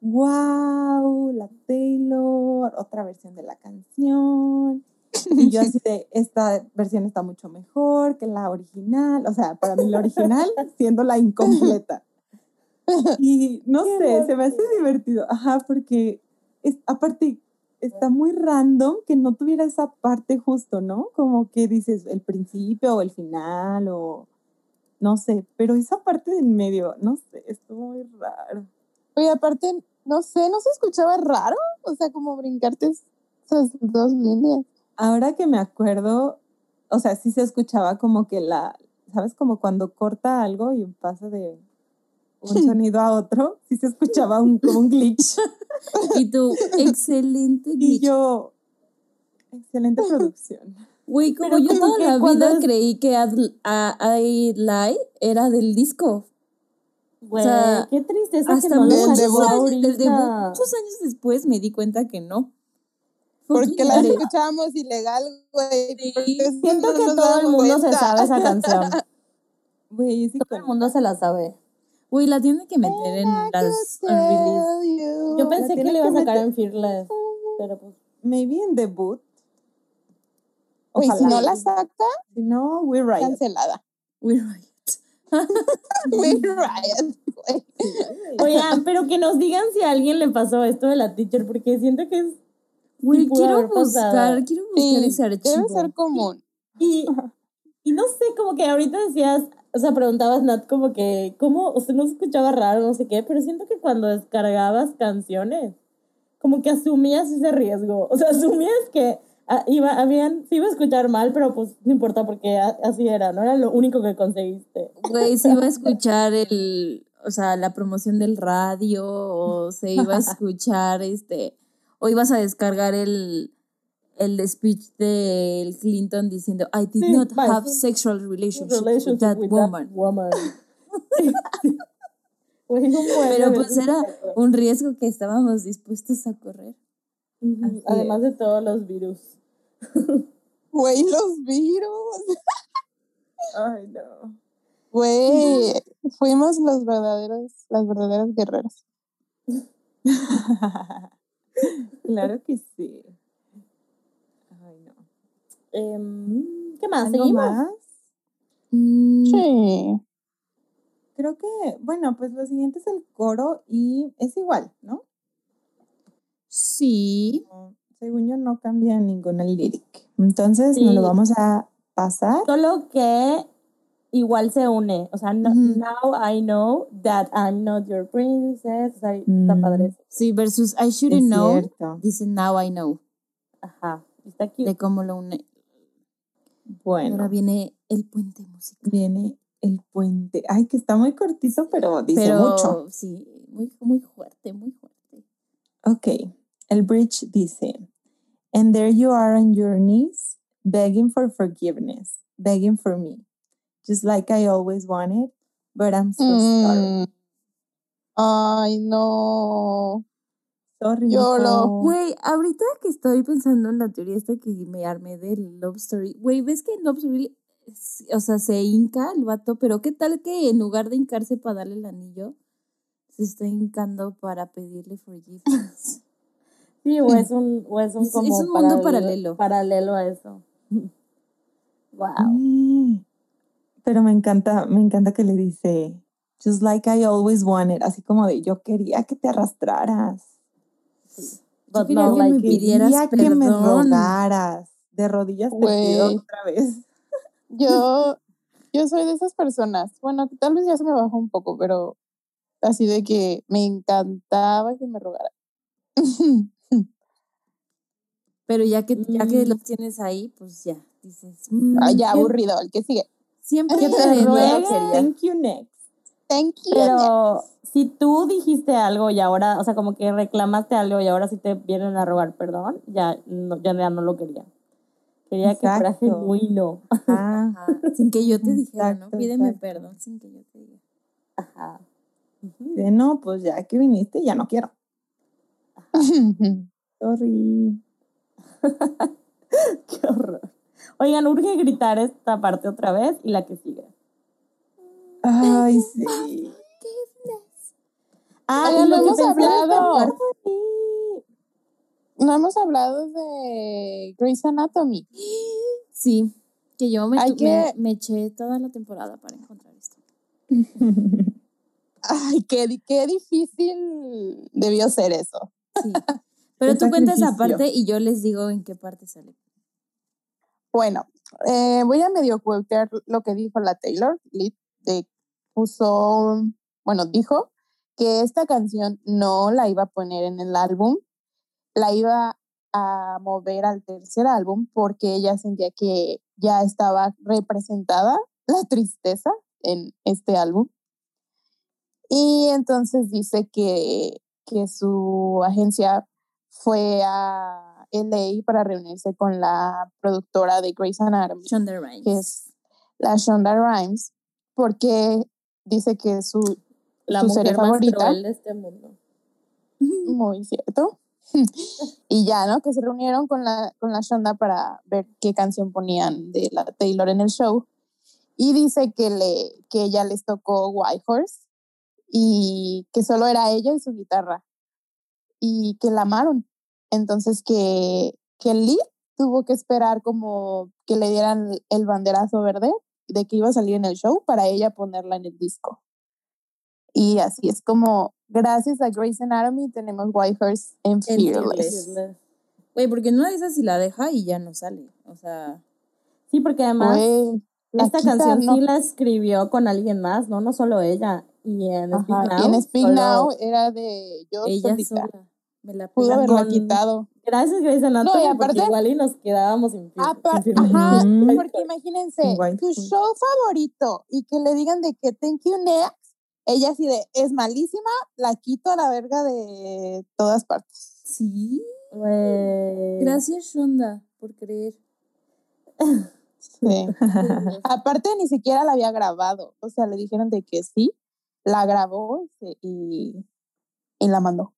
wow, la Taylor, otra versión de la canción. Y yo así de, esta versión está mucho mejor que la original, o sea, para mí la original siendo la incompleta. Y no sé, se me hace divertido. divertido, ajá, porque es, aparte está muy random que no tuviera esa parte justo, ¿no? Como que dices el principio o el final o no sé, pero esa parte del medio, no sé, estuvo muy raro. Oye, aparte, no sé, ¿no se escuchaba raro? O sea, como brincarte esas dos líneas. Ahora que me acuerdo, o sea, sí se escuchaba como que la, ¿sabes? Como cuando corta algo y pasa de un sonido a otro, sí se escuchaba un, como un glitch. Y tú, excelente Y yo, excelente producción. Güey, como Pero yo como toda que la vida es- creí que Ad- a- I Lie era del disco. Güey, sea, qué tristeza que Hasta no lo del muchos, años, muchos después me di cuenta que no. Porque la escuchábamos ilegal, güey. Sí. Siento no que todo el mundo se sabe esa canción. Güey, es Todo el mundo se la sabe. Güey, la tienen que meter en I las unreleased. Yo pensé que tiene le iba a sacar meter- en Fearless, pero pues Maybe en debut. Güey, si no la saca, Si no, we're right. cancelada. We're right. Muy Riot. Oigan, pero que nos digan si a alguien le pasó esto de la teacher, porque siento que es. Güey, quiero buscar, quiero buscar Sí, ese archivo. debe ser común. Y, y no sé, como que ahorita decías, o sea, preguntabas, Nat, como que, ¿cómo? O sea, no se escuchaba raro, no sé qué, pero siento que cuando descargabas canciones, como que asumías ese riesgo. O sea, asumías que ah, iba, habían, se iba a escuchar mal, pero pues no importa porque a- así era, no era lo único que conseguiste. Güey, se iba a escuchar el, o sea, la promoción del radio, o se iba a escuchar este, o ibas a descargar el, el speech del Clinton diciendo, I did Sí, not have sexual relationships with Relationship that with woman. woman. Pero pues era un riesgo que estábamos dispuestos a correr. Además de todos los virus. Güey, los virus. Ay, no. Güey, fuimos los verdaderos, las verdaderas guerreras. claro que sí. No. Em, ¿Qué más? ¿Algo ¿Seguimos? más? Mm, Sí. Creo que, bueno, pues lo siguiente es el coro y es igual, ¿no? Sí. No, Según yo no cambia ninguna lyric. Entonces nos Sí. lo vamos a pasar. Solo que igual se une. O sea, no- now I know that I'm not your princess. O sea, está Mm. padre. Sí, versus I shouldn't know, dice now I know, Ajá. Está cute. de cómo lo une. Bueno, Ahora viene el puente musical. viene el puente. Ay, que está muy cortito, pero dice Pero mucho. sí, muy, muy fuerte, muy fuerte. Ok, el bridge dice, And there you are on your knees, begging for forgiveness, begging for me, just like I always wanted, but I'm so sorry. Mm. Ay, no. Sorry. Mijo. Güey, ahorita que estoy pensando en la teoría esta que me armé del Love Story, güey, ¿ves que en Love Story, o sea, se hinca el vato, pero qué tal que en lugar de hincarse para darle el anillo, se está hincando para pedirle forgiveness? Sí, o es un, o es un, Es- es como un mundo paralelo. Paralelo a eso. Wow. Pero me encanta, me encanta que le dice, just like I always wanted, así como de yo quería que te arrastraras. But no que me like pidieras Quería que me perdón. rogaras. De rodillas te pido otra vez. Yo, yo soy de esas personas. Bueno, tal vez ya se me bajó un poco, pero así de que me encantaba que me rogara. Pero ya que, ya que Mm. los tienes ahí, pues ya, dices, mm, Ay, ya ¿qué- aburrido, el que sigue. siempre Que te te. Thank you next. Thank you. Pero si tú dijiste algo y ahora, o sea, como que reclamaste algo y ahora sí te vienen a rogar perdón, ya no, ya, ya no lo quería. Quería que fuera genuino. Ah, Ajá, sin que yo te dijera, ¿no? Pídeme exacto. perdón sin que yo te diga. Ajá. No, pues ya que viniste, ya no quiero. Sorry. Qué horror. Oigan, urge gritar esta parte otra vez y la que sigue. Ay, sí. Ah, Oigan, y lo no que hemos hablado. no hemos hablado de Grey's Anatomy. Sí, que yo me, me, eché toda la temporada para encontrar esto. Ay, qué, qué difícil debió ser eso. Sí. Pero tú cuentas esa sacrificio. parte y yo les digo en qué parte sale. Bueno, eh, voy a medio quotear lo que dijo la Taylor. De, puso, bueno, dijo que esta canción no la iba a poner en el álbum, la iba a mover al tercer álbum porque ella sentía que ya estaba representada la tristeza en este álbum. Y entonces dice que que su agencia fue a LA para reunirse con la productora de Grey's Anatomy, Shonda Rhimes. que es la Shonda Rhimes, porque dice que es su, La su mujer serie más favorita. cruel de este mundo. Muy cierto. y ya, ¿no? Que se reunieron con la, con la Shonda para ver qué canción ponían de la Taylor en el show. Y dice que, le, que ella les tocó White Horse y que solo era ella y su guitarra. Y que la amaron. Entonces que, que lead tuvo que esperar como que le dieran el banderazo verde de que iba a salir en el show para ella ponerla en el disco. Y así es como, gracias a Grey's Anatomy, tenemos Whitehorse en En Fearless. Güey, porque no dice si la deja y ya no sale. O sea, Sí, porque además la esta canción no. sí la escribió con alguien más, ¿no? No solo ella. Y en Speak Ajá, Now. y en Speak Now era de yo ella sola. Me la Pudo haberla con- quitado. Gracias, Grace Anatomy, No, y porque aparte- igual y nos quedábamos sin, ajá, porque imagínense, tu show favorito y que le digan de que thank you next, ella así de es malísima, la quito a la verga de todas partes. Sí. Gracias, Shonda, por creer. Sí. Aparte ni siquiera la había grabado, o sea, le dijeron de que sí, la grabó y, y la mandó.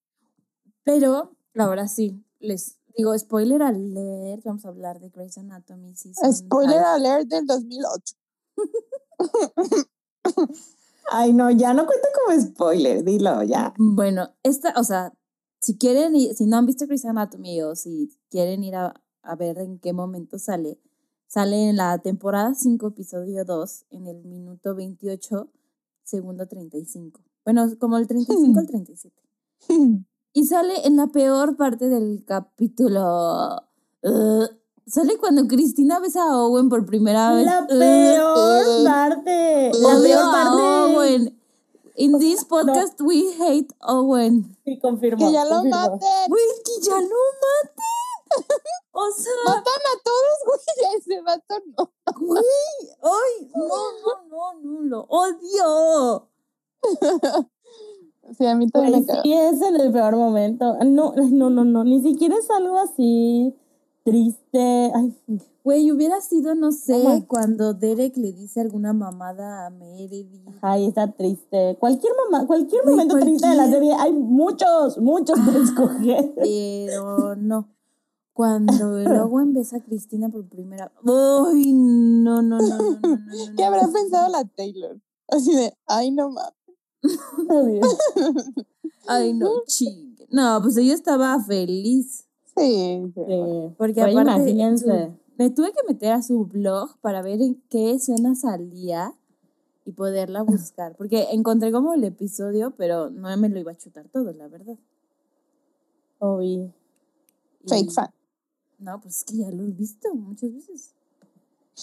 Pero, ahora sí, les digo, spoiler alert, vamos a hablar de Grey's Anatomy. Spoiler five. alert del 2008. Ay, no, ya no cuenta como spoiler, dilo ya. Bueno, esta, o sea, si quieren, ir- si no han visto Grey's Anatomy o si quieren ir a, a ver en qué momento sale, sale en la temporada 5, episodio 2, en el minuto 28, segundo 35. Bueno, como el 35 al 37. Y sale en la peor parte del capítulo. Ugh. sale cuando Cristina besa a Owen por primera vez. La Ugh. peor uh, parte. La peor a parte. Owen. In this podcast, we hate Owen. Sí, confirmo. que ya lo confirmo. maten. Güey, que ya lo maten. O sea, Matan a todos, güey. Ese vato no. güey. Ay, no, no, no, no, lo odio. Sí, a mí también Güey, me sí, es en el peor momento. No, no, no, no. Ni siquiera es algo así triste. Ay, Güey, hubiera sido, no sé, my- cuando Derek le dice alguna mamada a Meredith. ay, está triste. Cualquier mamá, cualquier Güey, momento triste de la cualquier- serie, hay muchos, muchos por escoger. Pero no. Cuando el Owen besa a Cristina por primera Ay, no, no, no, no, no, no, no, ¿Qué habrá no. pensado la Taylor? Así de, ay, no mames. Ay, no, chingue. No, pues ella estaba feliz. Sí, sí. Sí. Porque aparte su- me tuve que meter a su blog para ver en qué escena salía y poderla buscar. Porque encontré como el episodio, pero no me lo iba a chutar todo, la verdad. Obi. Y- Fake fan. No, pues es que ya lo he visto muchas veces.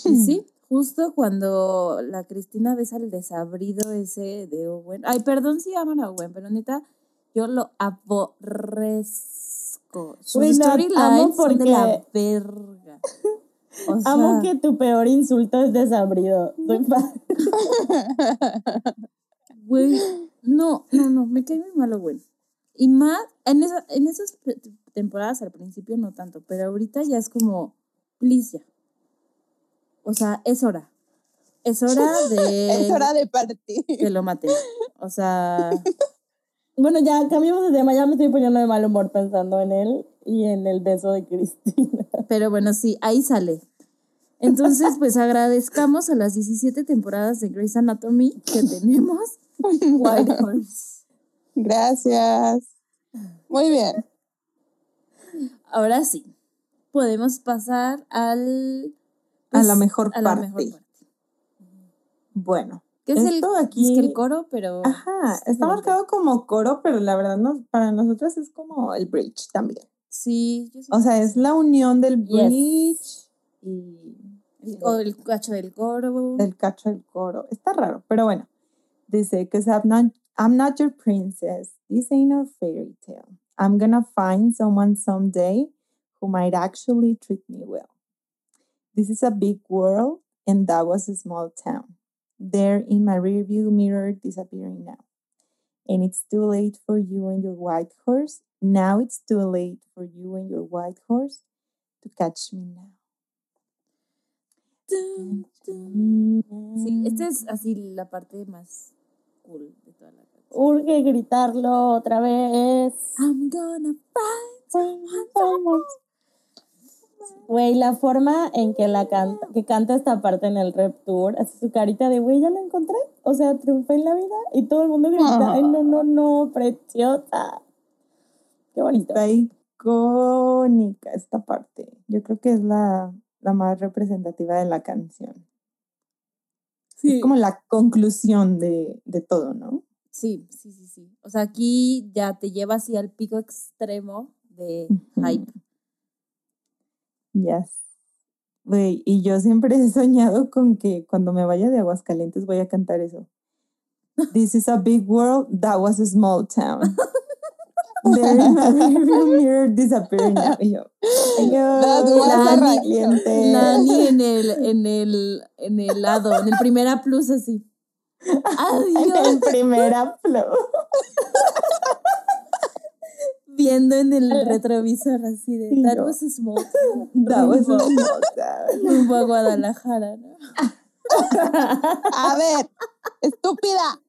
Y sí, justo cuando la Cristina besa el desabrido ese de Owen. Ay, perdón si aman a Owen, pero neta, yo lo aborrezco. Sus Güey, no, amo storylines son de la porque- verga. O sea, Amo que tu peor insulto es desabrido. Güey, no, no, no, me cae muy mal Owen. Y más, en, esa, en esas temporadas al principio no tanto, pero ahorita ya es como, ya. O sea, es hora. Es hora de Es hora de partir. que lo maten. O sea, Bueno, ya cambiamos de tema. Ya me estoy poniendo de mal humor pensando en él y en el beso de Cristina. pero bueno, sí, ahí sale. Entonces, pues agradezcamos a las 17 temporadas de Grey's Anatomy que tenemos White Horse. Gracias. Muy bien. Ahora sí, podemos pasar al... A la mejor a la parte. mejor parte. Bueno, Que es el, Esto es aquí- que el coro, pero... ajá, está marcado como coro, pero la verdad no, para nosotros es como el bridge también. Sí, yo O sea, es la unión del Yes. bridge y el, o el cacho del coro. del cacho del coro. Está raro, pero bueno. Dice, because I'm not, I'm not your princess. This ain't a fairy tale. I'm gonna find someone someday who might actually treat me well. This is a big world, and that was a small town. There in my rearview mirror, disappearing now. And it's too late for you and your white horse. Now it's too late for you and your white horse to catch me now. Sí, esta es así la parte más cool de toda la canción. Urge gritarlo otra vez. I'm gonna find someone. Güey, la forma en que la canta, que canta esta parte en el rep tour, así su carita de güey, ya la encontré. O sea, triunfé en la vida y todo el mundo grita, ay, no, no, no, preciosa. Qué bonito. Está icónica esta parte. Yo creo que es la, la más representativa de la canción. Sí. Es como la conclusión de, de todo, ¿no? Sí, sí, sí, sí. O sea, aquí ya te lleva así al pico extremo de hype. Yes. Güey, y yo siempre he soñado con que cuando me vaya de Aguascalientes voy a cantar eso. This is a big world, that was a small town. There in my rearview mirror disappearing now. Y yo, That "Adiós, was a Aguascalientes". Nani en el, en el, en el lado, en el primer A plus así. En Adiós. el primera flow. Viendo en el retrovisor así de That was a small That was a small town. rumbo a Guadalajara, ¿no? A ver, estúpida.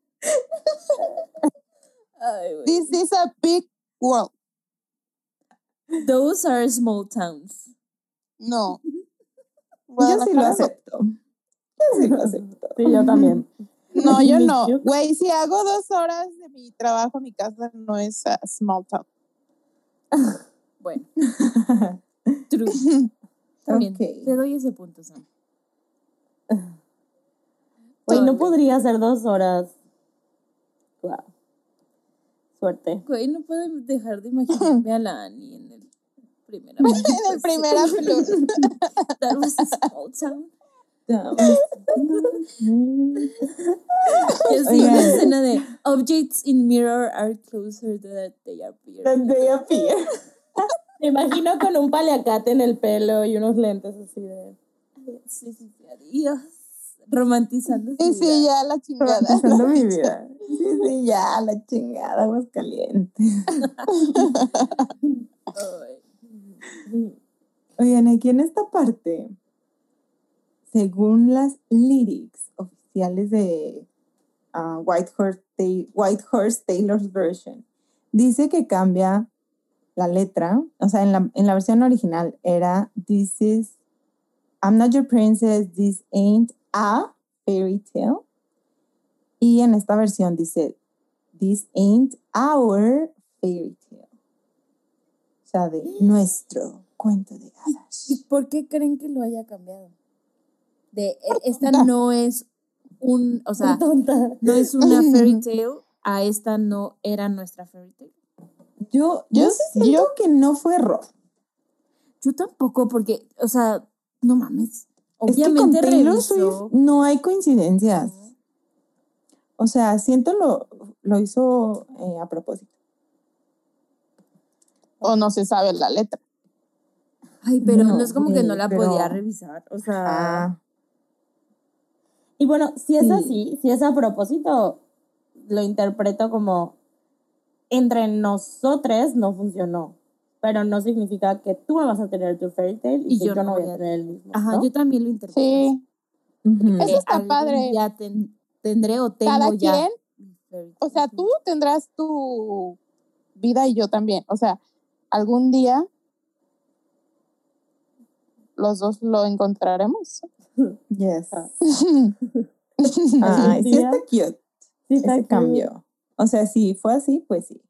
Ay, güey. This is a big world. Those are small towns. No. Yo sí lo acepto. Yo sí lo acepto. Sí, yo también. No, yo no. Güey, si hago dos horas de mi trabajo a mi casa, no es a small town. Bueno, true. También, te doy ese punto, Sam. Güey, no podría ser dos horas. Wow. Suerte. Güey, no puedo dejar de imaginarme a la Annie en el primer En el primer. That was a small town. Y así escena de Objects in mirror are closer that they appear. Then they appear. Me imagino con un paliacate en el pelo y unos lentes así de. Sí, sí, sí, adiós. Romantizando sí, vida. ya la chingada. Romantizando mi vida. Sí, sí, ya, la chingada, aguas calientes. Ay. Oigan, aquí en esta parte, según las lyrics oficiales de ah, White, White Horse Taylor's version, dice que cambia la letra, o sea, en la, en la versión original era This is, I'm not your princess, this ain't a fairy tale. Y en esta versión dice, This ain't our fairy tale. O sea, de nuestro cuento de hadas. ¿Y por qué creen que lo haya cambiado? De, e- esta no es un, o sea, tonta. no es una fairy tale, a esta no era nuestra fairy tale. Yo, Yo- yo sí siento yo- que no fue error. Yo tampoco, porque, o sea, no mames. Es que con Obviamente. Swift no hay coincidencias. O sea, siento lo, lo hizo eh, a propósito. O no se sabe la letra. Ay, pero no, No, es como que no la pero- podía revisar. O sea, Ah, Y bueno, si es Sí. así, si es a propósito, lo interpreto como entre nosotros no funcionó. Pero no significa que tú no vas a tener tu fairy tale y, que yo, no voy a tener el mismo. ajá, ¿no? yo también lo interpreto. Sí. Eso está padre. ten- tendré o tengo Cada ya. quien, o sea, tú tendrás tu vida y yo también. O sea, algún día los dos lo encontraremos. Yes. Ah. Ay, sí está cute Sí, está ese cool. cambio. O sea, si fue así, pues sí.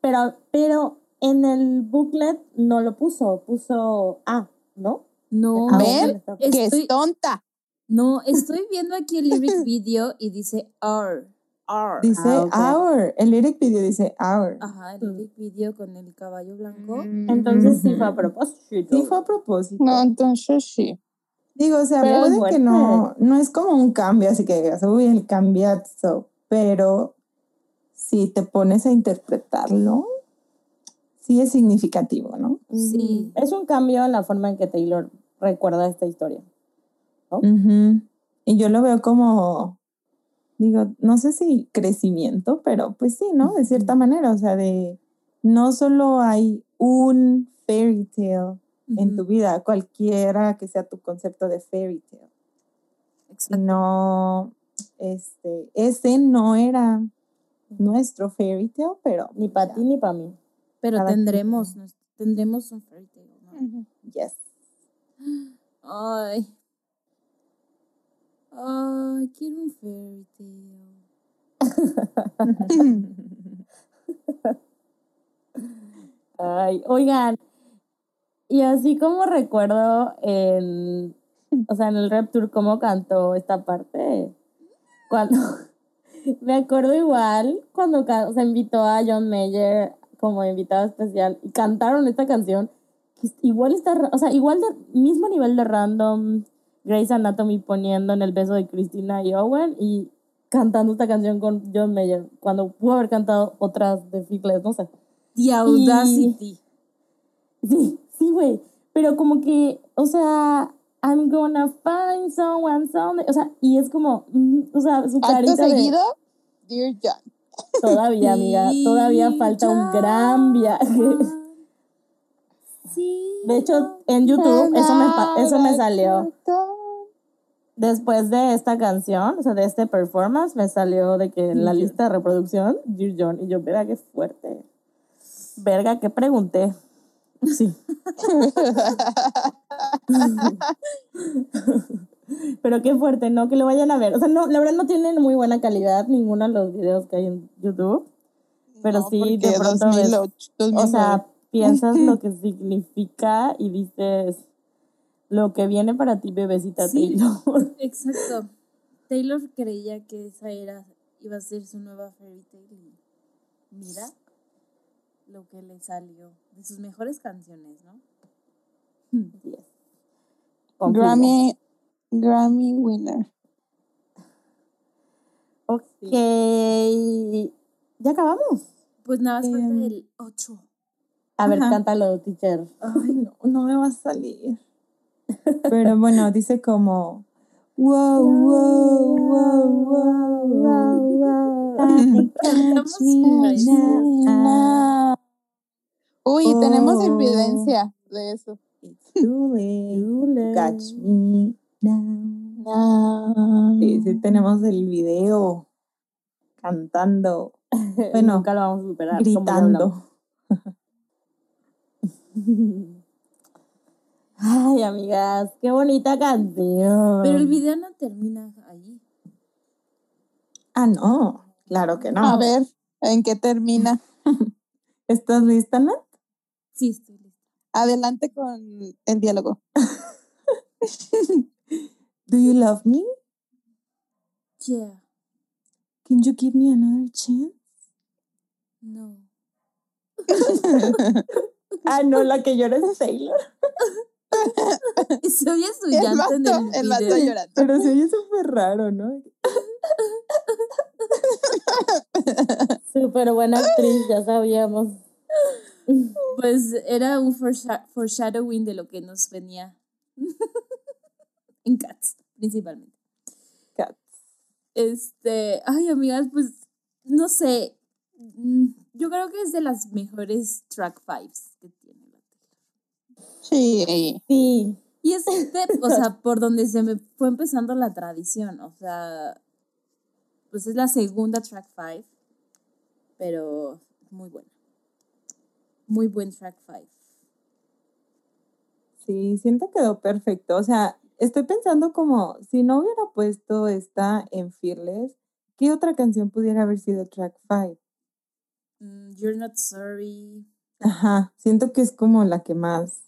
Pero, pero en el booklet no lo puso, puso A, ¿no? No, Ah, ¿Ven? ok. Que estoy, es tonta. no, estoy viendo aquí el lyric video y dice R. R. Dice Ah, ok. our. El lyric video dice our. Ajá, el lyric video con el caballo blanco. Entonces sí fue a propósito. Sí, fue a propósito. No, entonces sí. Digo, o sea, Pero puede que no, no es como un cambio, así que digas, uy, el cambiazo, pero si te pones a interpretarlo, sí es significativo, ¿no? Sí. Es un cambio en la forma en que Taylor recuerda esta historia. Ujú. Y yo lo veo como, digo, no sé si crecimiento, pero pues sí, ¿no? De cierta manera, o sea, de no solo hay un fairy tale en tu vida, cualquiera que sea tu concepto de fairy tale, Exacto. sino este, ese no era nuestro fairy tale, pero Ni para ti ni para mí. Pero cada tendremos, nos- tendremos un fairy tale, ¿no? Yes. Ay. Ay, quiero un fairy tale. Ay, oigan, y así como recuerdo en, o sea, en el Rep Tour cómo cantó esta parte, cuando, me acuerdo igual cuando o sea, invitó a John Mayer como invitado especial y cantaron esta canción, que igual está, o sea, igual de, mismo nivel de random, Grey's Anatomy poniendo en el beso de Christina y Owen y cantando esta canción con John Mayer, cuando pudo haber cantado otras de Ficles, no sé. The Audacity. Sí, sí, güey. Pero como que, o sea, I'm gonna find someone someday. O sea, y es como, o sea, su carita de. seguido, Dear John. Todavía, amiga, todavía falta un gran viaje. Sí. De hecho, en YouTube eso me, eso me salió. Después de esta canción, o sea, de este performance, me salió de que en la lista de reproducción, Dear John. Y yo, verga, qué fuerte. Verga, ¿qué pregunté? Sí. Pero qué fuerte, ¿no? Que lo vayan a ver. O sea, no, la verdad no tienen muy buena calidad ninguno de los videos que hay en YouTube. Pero No, sí, de pronto ves- 2008, O 2009. sea, piensas lo que significa y dices lo que viene para ti, bebecita Sí. Taylor. Exacto. Taylor creía que esa era, iba a ser su nueva fairy tale y mira lo que le salió de sus mejores canciones, ¿no? Yes. Grammy, Grammy winner. Ok. ¿Ya acabamos? Pues nada más falta Em, el 8. A ver, Ajá. cántalo, teacher. Ay, no, no me va a salir. Pero bueno, dice como, wow, wow, wow, wow. Cantamos me now. Uy, tenemos Oh. evidencia de eso. It's too late to catch me now. No. Sí, sí, tenemos el video cantando, Bueno, Nunca lo vamos a superar. gritando. Ay, amigas, qué bonita canción. Pero el video no termina ahí. Ah, no, claro que no. A ver, ¿en qué termina? ¿Estás lista, Nat? Sí, estoy lista. Adelante con el diálogo. Do you love me? Yeah, Can you give me another chance? no. Ah, no, la que llora es Taylor. Se oye su El llanto en el el vato llorando. Pero se oye súper raro, ¿no? Súper buena actriz, ya sabíamos. Pues era un foresha- foreshadowing de lo que nos venía en Cats, principalmente. Cats. Este, ay, amigas, pues no sé. mm, Yo creo que es de las mejores track fives que tiene la. Sí. Sí. Y es de, o sea, por donde se me fue empezando la tradición, o sea, pues es la segunda track five, pero muy buena. Muy buen track five. Sí, siento que quedó perfecto. O sea, estoy pensando como, si no hubiera puesto esta en Fearless, ¿qué otra canción pudiera haber sido track 5? Mm, You're not sorry. Ajá, siento que es como la que más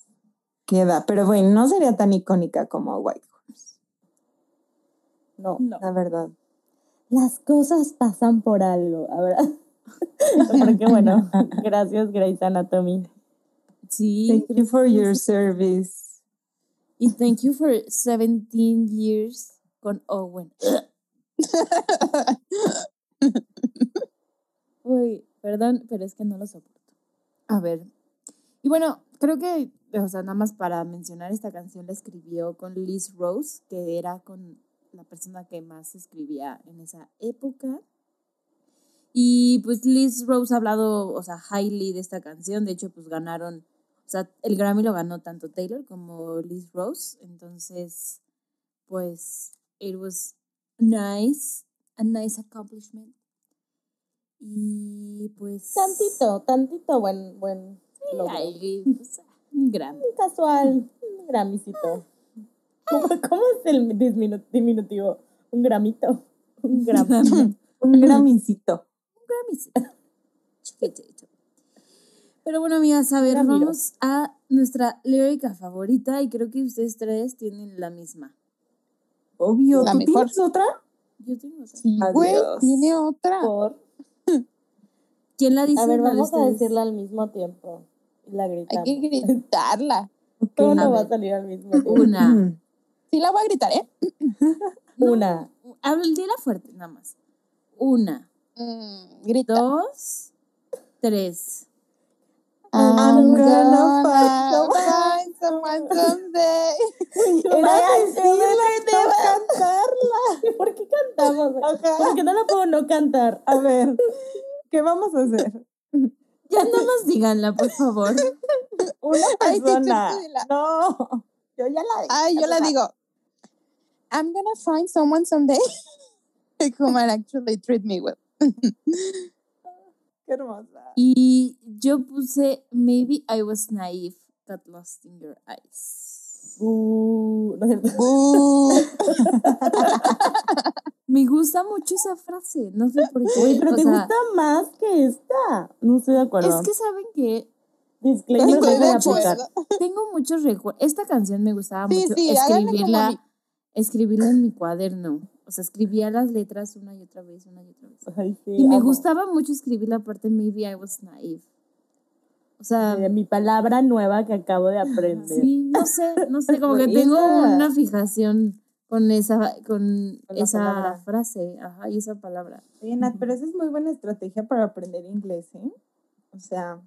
queda, pero bueno, no sería tan icónica como White Horse, No. No. la verdad. Las cosas pasan por algo, a ver. Porque bueno, gracias Grey's Anatomy. Sí. Thank you for your service. Y thank you for 17 years con Owen. Uy, perdón, pero es que no lo soporto. A ver. Y bueno, creo que, o sea, nada más para mencionar esta canción la escribió con Liz Rose, que era con la persona que más escribía en esa época. Y pues Liz Rose ha hablado, o sea, highly de esta canción. De hecho, pues ganaron, o sea, el Grammy lo ganó tanto Taylor como Liz Rose. Entonces, pues, it was nice, a nice accomplishment. Y pues. Tantito, tantito buen, buen logro. Ay, pues, un Grammy. Un casual, un gramicito. ¿Cómo, cómo es el disminu- diminutivo? Un gramito. Un gramo. Un gramicito. Chiquitito. Pero bueno, amigas, a ver, Ramiro. vamos a nuestra lírica favorita y creo que ustedes tres tienen la misma. Obvio. La ¿Tú mejor. tienes otra? Yo tengo otra. Sí, güey, tiene otra. Por- ¿Quién la dice? A ver, ¿La de vamos a decirla al mismo tiempo. Y la Hay gritamos. que gritarla. Ok. Todo no va a salir al mismo tiempo. Una. Sí, la voy a gritar, ¿eh? Una. Habla, dila fuerte, nada más. Una, Mm, grita. dos, tres. I'm gonna gonna find find someone someday. Era Ay, no cantarla. ¿Por qué cantamos? Ajá. ¿Por qué no la puedo no cantar? A ver, ¿qué vamos a hacer? Ya no nos díganla, por favor. Una Ay, persona. dila. No, yo ya la dije. Ay, yo la digo. I'm gonna find someone someday who might actually treat me well. Qué hermosa. Y yo puse Maybe I was naive, got lost in your eyes. Uh, no es cierto. Uh, Me gusta mucho esa frase, no sé por qué. Uy, pero o te sea, gusta más que esta. No estoy de acuerdo. es que saben que Disclaimer, acuerdo. tengo muchos recuerdos. Esta canción me gustaba Sí, mucho sí, escribirla, escribirla en mi cuaderno. O sea, escribía las letras una y otra vez, una y otra vez. Ay, sí, Y me amo. gustaba mucho escribir la parte Maybe I was naive. O sea, De mi palabra nueva que acabo de aprender. sí, no sé, no sé, como que tengo una fijación con esa, con esa palabra. frase, ajá, y esa palabra. Oye, Nat, pero esa es muy buena estrategia para aprender inglés, ¿eh? O sea,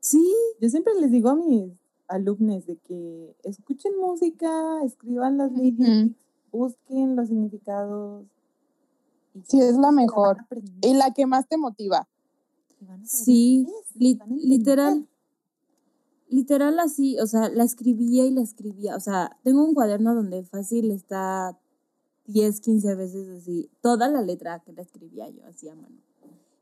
Sí, yo siempre les digo a mis alumnos de que escuchen música, escriban las Ujú. lyrics, busquen los significados. y Sí, es la mejor. Y la que más te motiva. sí, li- literal. Literal así, o sea, la escribía y la escribía. O sea, tengo un cuaderno donde fácil está 10, 15 veces así, toda la letra que la escribía yo así a mano.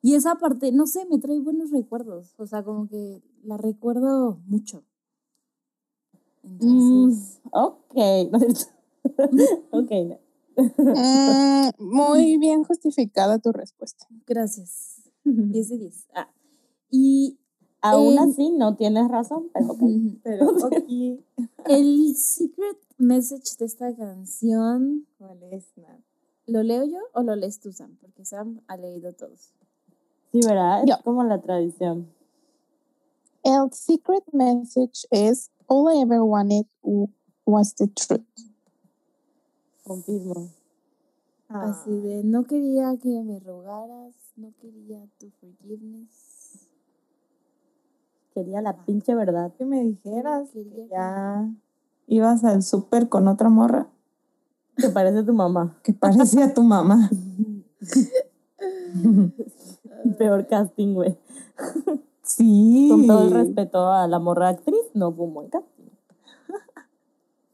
Y esa parte, no sé, me trae buenos recuerdos. O sea, como que la recuerdo mucho. Mm, Entonces, ok. ok. no. Mm, muy bien justificada tu respuesta. gracias. 10 de 10. Ah. Y Aún Eh, así, no tienes razón, pero el secret message de esta canción, ¿cuál es, Nat? ¿lo leo yo o lo lees tú, Sam? Porque Sam ha leído todos. Sí, ¿verdad? Es como la tradición. El secret message es All I ever wanted was the truth. Confirmo. Así Ah, de, no quería que me rogaras, no quería tu forgiveness. Quería la pinche verdad. que me dijeras Quería que que- ya ibas al súper con otra morra Que parece tu mamá. que parecía tu mamá. Peor casting, güey. Sí. Con todo el respeto a la morra actriz, no fue un buen casting.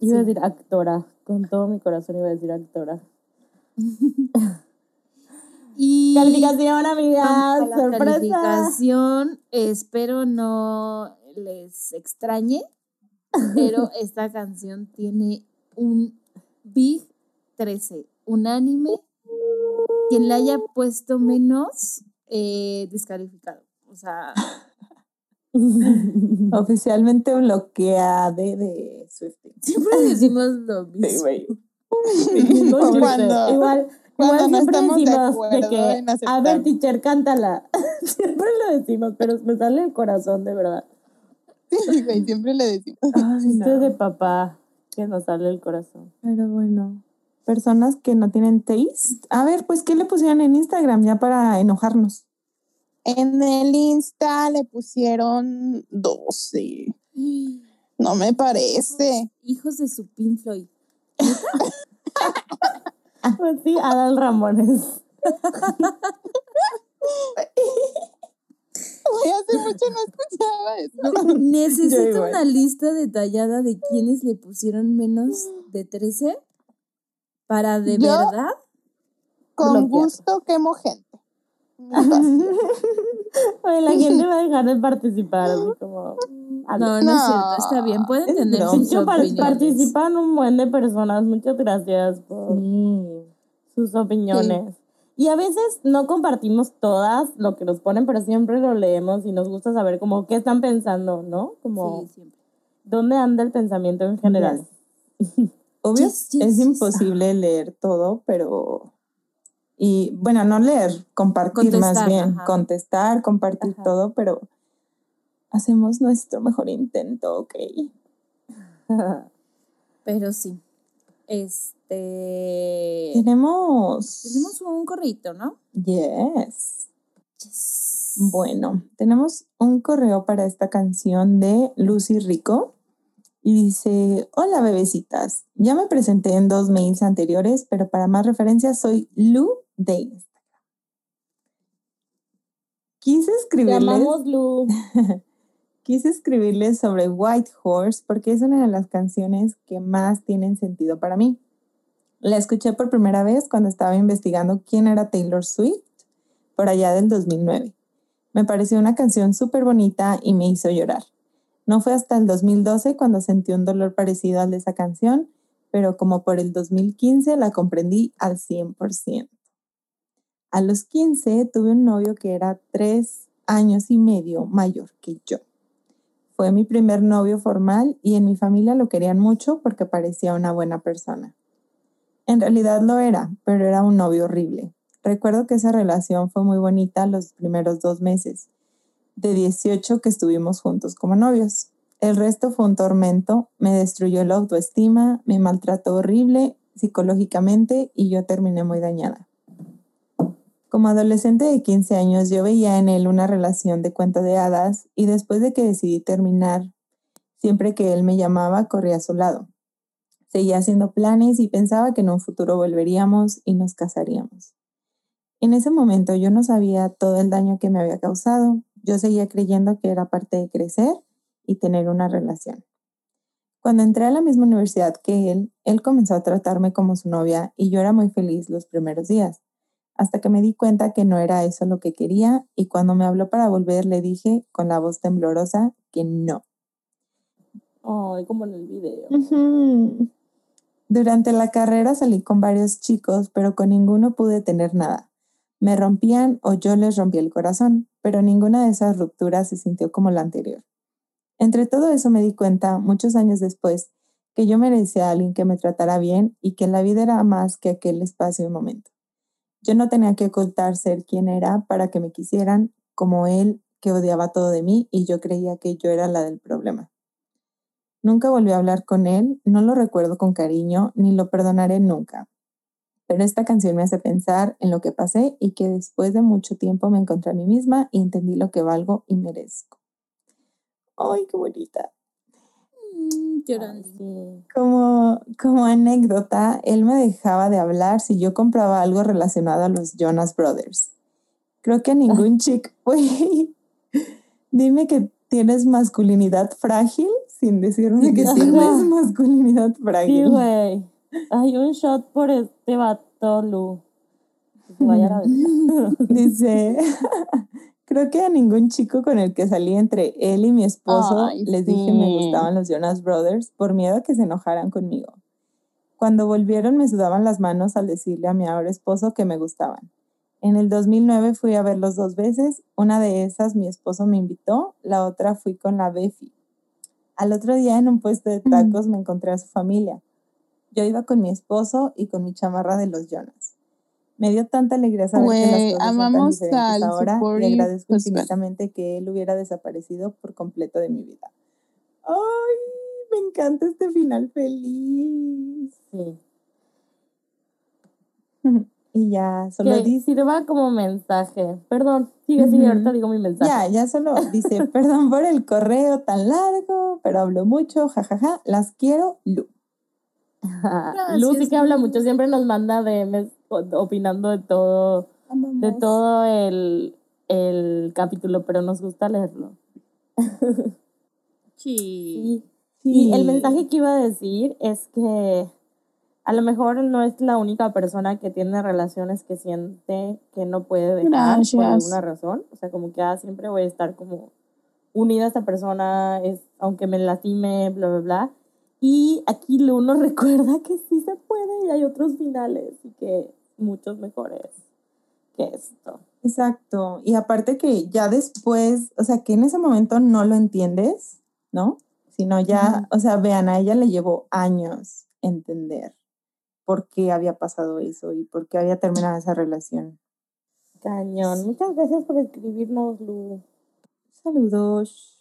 Iba a decir actora. Con todo mi corazón iba a decir actora. Y Calificación, amigas. Sorpresa. calificación, espero no les extrañe, pero esta canción tiene un Big 13, unánime. Quien le haya puesto menos, eh, descalificado. O sea, Oficialmente bloqueada de, Swiftie. siempre decimos lo mismo. güey. Cuando- igual, cuando igual no siempre estamos de decimos de, que, a ver, teacher, cántala. siempre lo decimos, pero me sale el corazón, de verdad. Sí, güey, siempre le decimos. Ay, Chiste no. de papá que nos sale el corazón. Pero bueno, personas que no tienen taste. A ver, pues, ¿qué le pusieron en Instagram ya para enojarnos? En el Insta le pusieron 12. No me parece. Hijos de su Pink Floyd. Pues sí, Adal Ramones. Hace mucho no escuchaba eso. Necesito una lista detallada de quienes le pusieron menos de 13 para de Yo- verdad. Con Bloquear. gusto quemo gente. Oye, la gente va a dejar de participar, así como... No, no, es No, cierto, está bien, pueden es tener sus De hecho, par- opiniones. participan un buen de personas. Muchas gracias por Sí. sus opiniones. Y a veces no compartimos todas lo que nos ponen, pero siempre lo leemos y nos gusta saber como qué están pensando, ¿no? Como Sí, siempre. dónde anda el pensamiento en general. Obvio, Yes, yes, es yes. imposible leer todo, pero... Y bueno, no leer, compartir más bien, ajá. contestar, compartir Ajá. todo, pero hacemos nuestro mejor intento, ¿ok? Pero sí. Este. Tenemos... Tenemos un corrito, ¿no? Yes. Yes. Bueno, tenemos un correo para esta canción de Lucy Rico y dice, hola bebecitas, ya me presenté en dos mails anteriores, pero para más referencias soy Lu de Instagram. Quise escribirles, quise escribirles sobre White Horse porque es una de las canciones que más tienen sentido para mí. La escuché por primera vez cuando estaba investigando quién era Taylor Swift por allá del 2009. Me pareció una canción súper bonita y me hizo llorar. No fue hasta el 2012 cuando sentí un dolor parecido al de esa canción, pero como por el 2015 la comprendí al 100%. A los 15 tuve un novio que era tres años y medio mayor que yo. Fue mi primer novio formal y en mi familia lo querían mucho porque parecía una buena persona. En realidad lo era, pero era un novio horrible. Recuerdo que esa relación fue muy bonita los primeros dos meses, de 18 que estuvimos juntos como novios. El resto fue un tormento, me destruyó la autoestima, me maltrató horrible psicológicamente y yo terminé muy dañada. Como adolescente de 15 años yo veía en él una relación de cuento de hadas y después de que decidí terminar, siempre que él me llamaba corría a su lado. Seguía haciendo planes y pensaba que en un futuro volveríamos y nos casaríamos. En ese momento yo no sabía todo el daño que me había causado. Yo seguía creyendo que era parte de crecer y tener una relación. Cuando entré a la misma universidad que él, él comenzó a tratarme como su novia y yo era muy feliz los primeros días, hasta que me di cuenta que no era eso lo que quería y cuando me habló para volver le dije con la voz temblorosa que no. Ay, como en el video. Durante la carrera salí con varios chicos, pero con ninguno pude tener nada. Me rompían o yo les rompí el corazón, pero ninguna de esas rupturas se sintió como la anterior. Entre todo eso me di cuenta, muchos años después, que yo merecía a alguien que me tratara bien y que la vida era más que aquel espacio y momento. Yo no tenía que ocultar ser quien era para que me quisieran, como él, que odiaba todo de mí y yo creía que yo era la del problema. Nunca volví a hablar con él, no lo recuerdo con cariño, ni lo perdonaré nunca. Pero esta canción me hace pensar en lo que pasé y que después de mucho tiempo me encontré a mí misma y entendí lo que valgo y merezco. ¡Ay, qué bonita! Llorando. Sí. Como, como anécdota, él me dejaba de hablar si yo compraba algo relacionado a los Jonas Brothers. Creo que a ningún chico, güey, dime que tienes masculinidad frágil sin decirme que tienes masculinidad Sí, frágil. güey. Hay un shot por este vato, Lu. Vaya la. Dice, creo que a ningún chico con el que salí entre él y mi esposo Ay, les dije me gustaban los Jonas Brothers por miedo a que se enojaran conmigo. Cuando volvieron me sudaban las manos al decirle a mi ahora esposo que me gustaban. En el 2009 fui a verlos dos veces, una de esas mi esposo me invitó, la otra fui con la Befi. Al otro día en un puesto de tacos me encontré a su familia. Yo iba con mi esposo y con mi chamarra de los Jonas. Me dio tanta alegría saber que Güey, las cosas son tan amamos diferentes al ahora y supportive agradezco husband. infinitamente que él hubiera desaparecido por completo de mi vida. ¡Ay! Me encanta este final feliz. Sí. Y ya, solo Que dice... sirva como mensaje. Perdón, sigue, sigue, ahorita digo mi mensaje. Ya, ya solo dice, perdón por el correo tan largo, pero hablo mucho, jajaja, las quiero, Lu. Lucy que habla mucho, siempre nos manda DMs opinando de todo, de todo el, el capítulo, pero nos gusta leerlo. Sí. Sí. Y el mensaje que iba a decir es que a lo mejor no es la única persona que tiene relaciones que siente que no puede dejar por alguna razón. O sea, como que ah, siempre voy a estar como unida a esta persona, es, aunque me lastime, bla, bla, bla. Y aquí uno recuerda que sí se puede y hay otros finales y que muchos mejores que esto. Exacto. Y aparte que ya después, o sea, que en ese momento no lo entiendes, ¿no? Sino ya, o sea, vean, a ella le llevó años entender por qué había pasado eso y por qué había terminado esa relación. Cañón. Muchas gracias por escribirnos, Lu. Saludos.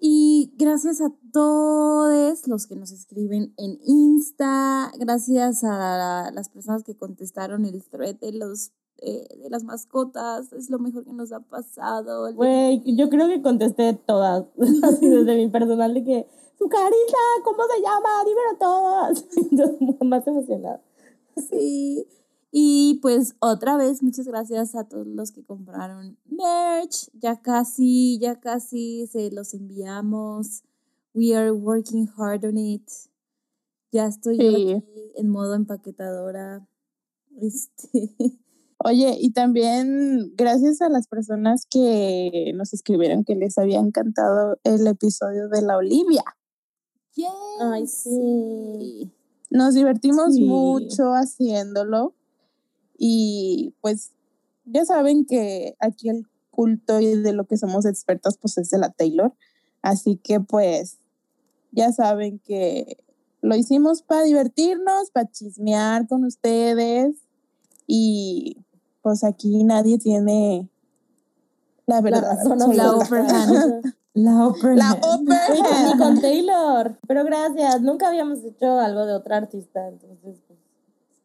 Y gracias a todos los que nos escriben en Insta, gracias a las personas que contestaron el thread de los eh, de las mascotas, es lo mejor que nos ha pasado. Güey, yo creo que contesté todas, así desde mi personal de que, su carita, ¿cómo se llama? Dímelo todas. Entonces, más emocionada. Sí. Y pues otra vez, muchas gracias a todos los que compraron merch. Ya casi, ya casi se los enviamos. We are working hard on it. Ya estoy yo aquí en modo empaquetadora. Este. Oye, y también gracias a las personas que nos escribieron que les había encantado el episodio de la Olivia. Ay, sí. Nos divertimos Sí. mucho haciéndolo y pues ya saben que aquí el culto y de lo que somos expertas pues es de la Taylor. Así que pues ya saben que lo hicimos para divertirnos, para chismear con ustedes y pues aquí nadie tiene la verdad. razón. La hand. La upper La hand. upper Güey, Ni con Taylor. Pero gracias. Nunca habíamos hecho algo de otra artista. Entonces, es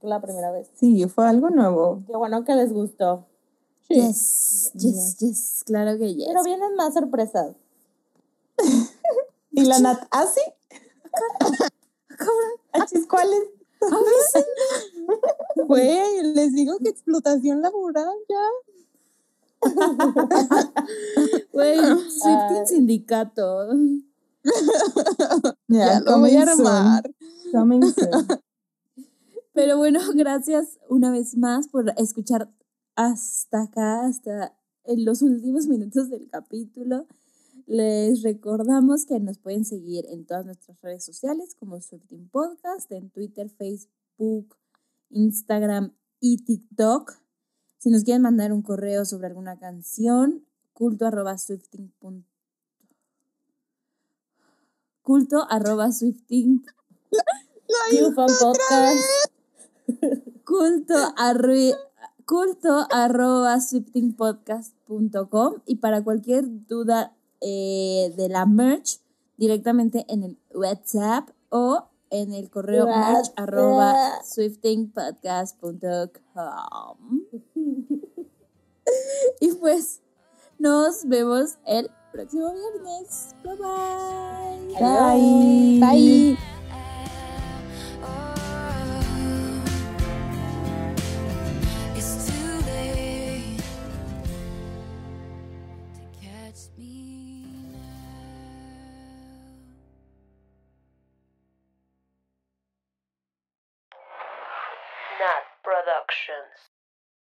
la primera vez. Sí, fue algo nuevo. Qué bueno que les gustó. Yes, yes, yes, claro que yes. Pero vienen más sorpresas. Y la Nat, ¿ah, sí? Achis, ¿Cuáles? Güey, les digo que explotación laboral ya. Güey. Swifting Sindicato. Ya lo voy a armar. Coming soon. Pero bueno, gracias una vez más por escuchar hasta acá, hasta en los últimos minutos del capítulo. Les recordamos que nos pueden seguir en todas nuestras redes sociales como Swifting Podcast, en Twitter, Facebook, Instagram y TikTok. Si nos quieren mandar un correo sobre alguna canción, culto arroba swifting punto- culto arroba swifting New Fan Podcast. culto, arri- culto arroba swiftingpodcast.com y para cualquier duda eh, de la merch directamente en el WhatsApp o en el correo merch arroba swiftingpodcast.com y pues nos vemos el próximo viernes. Bye bye. Bye. Bye. It's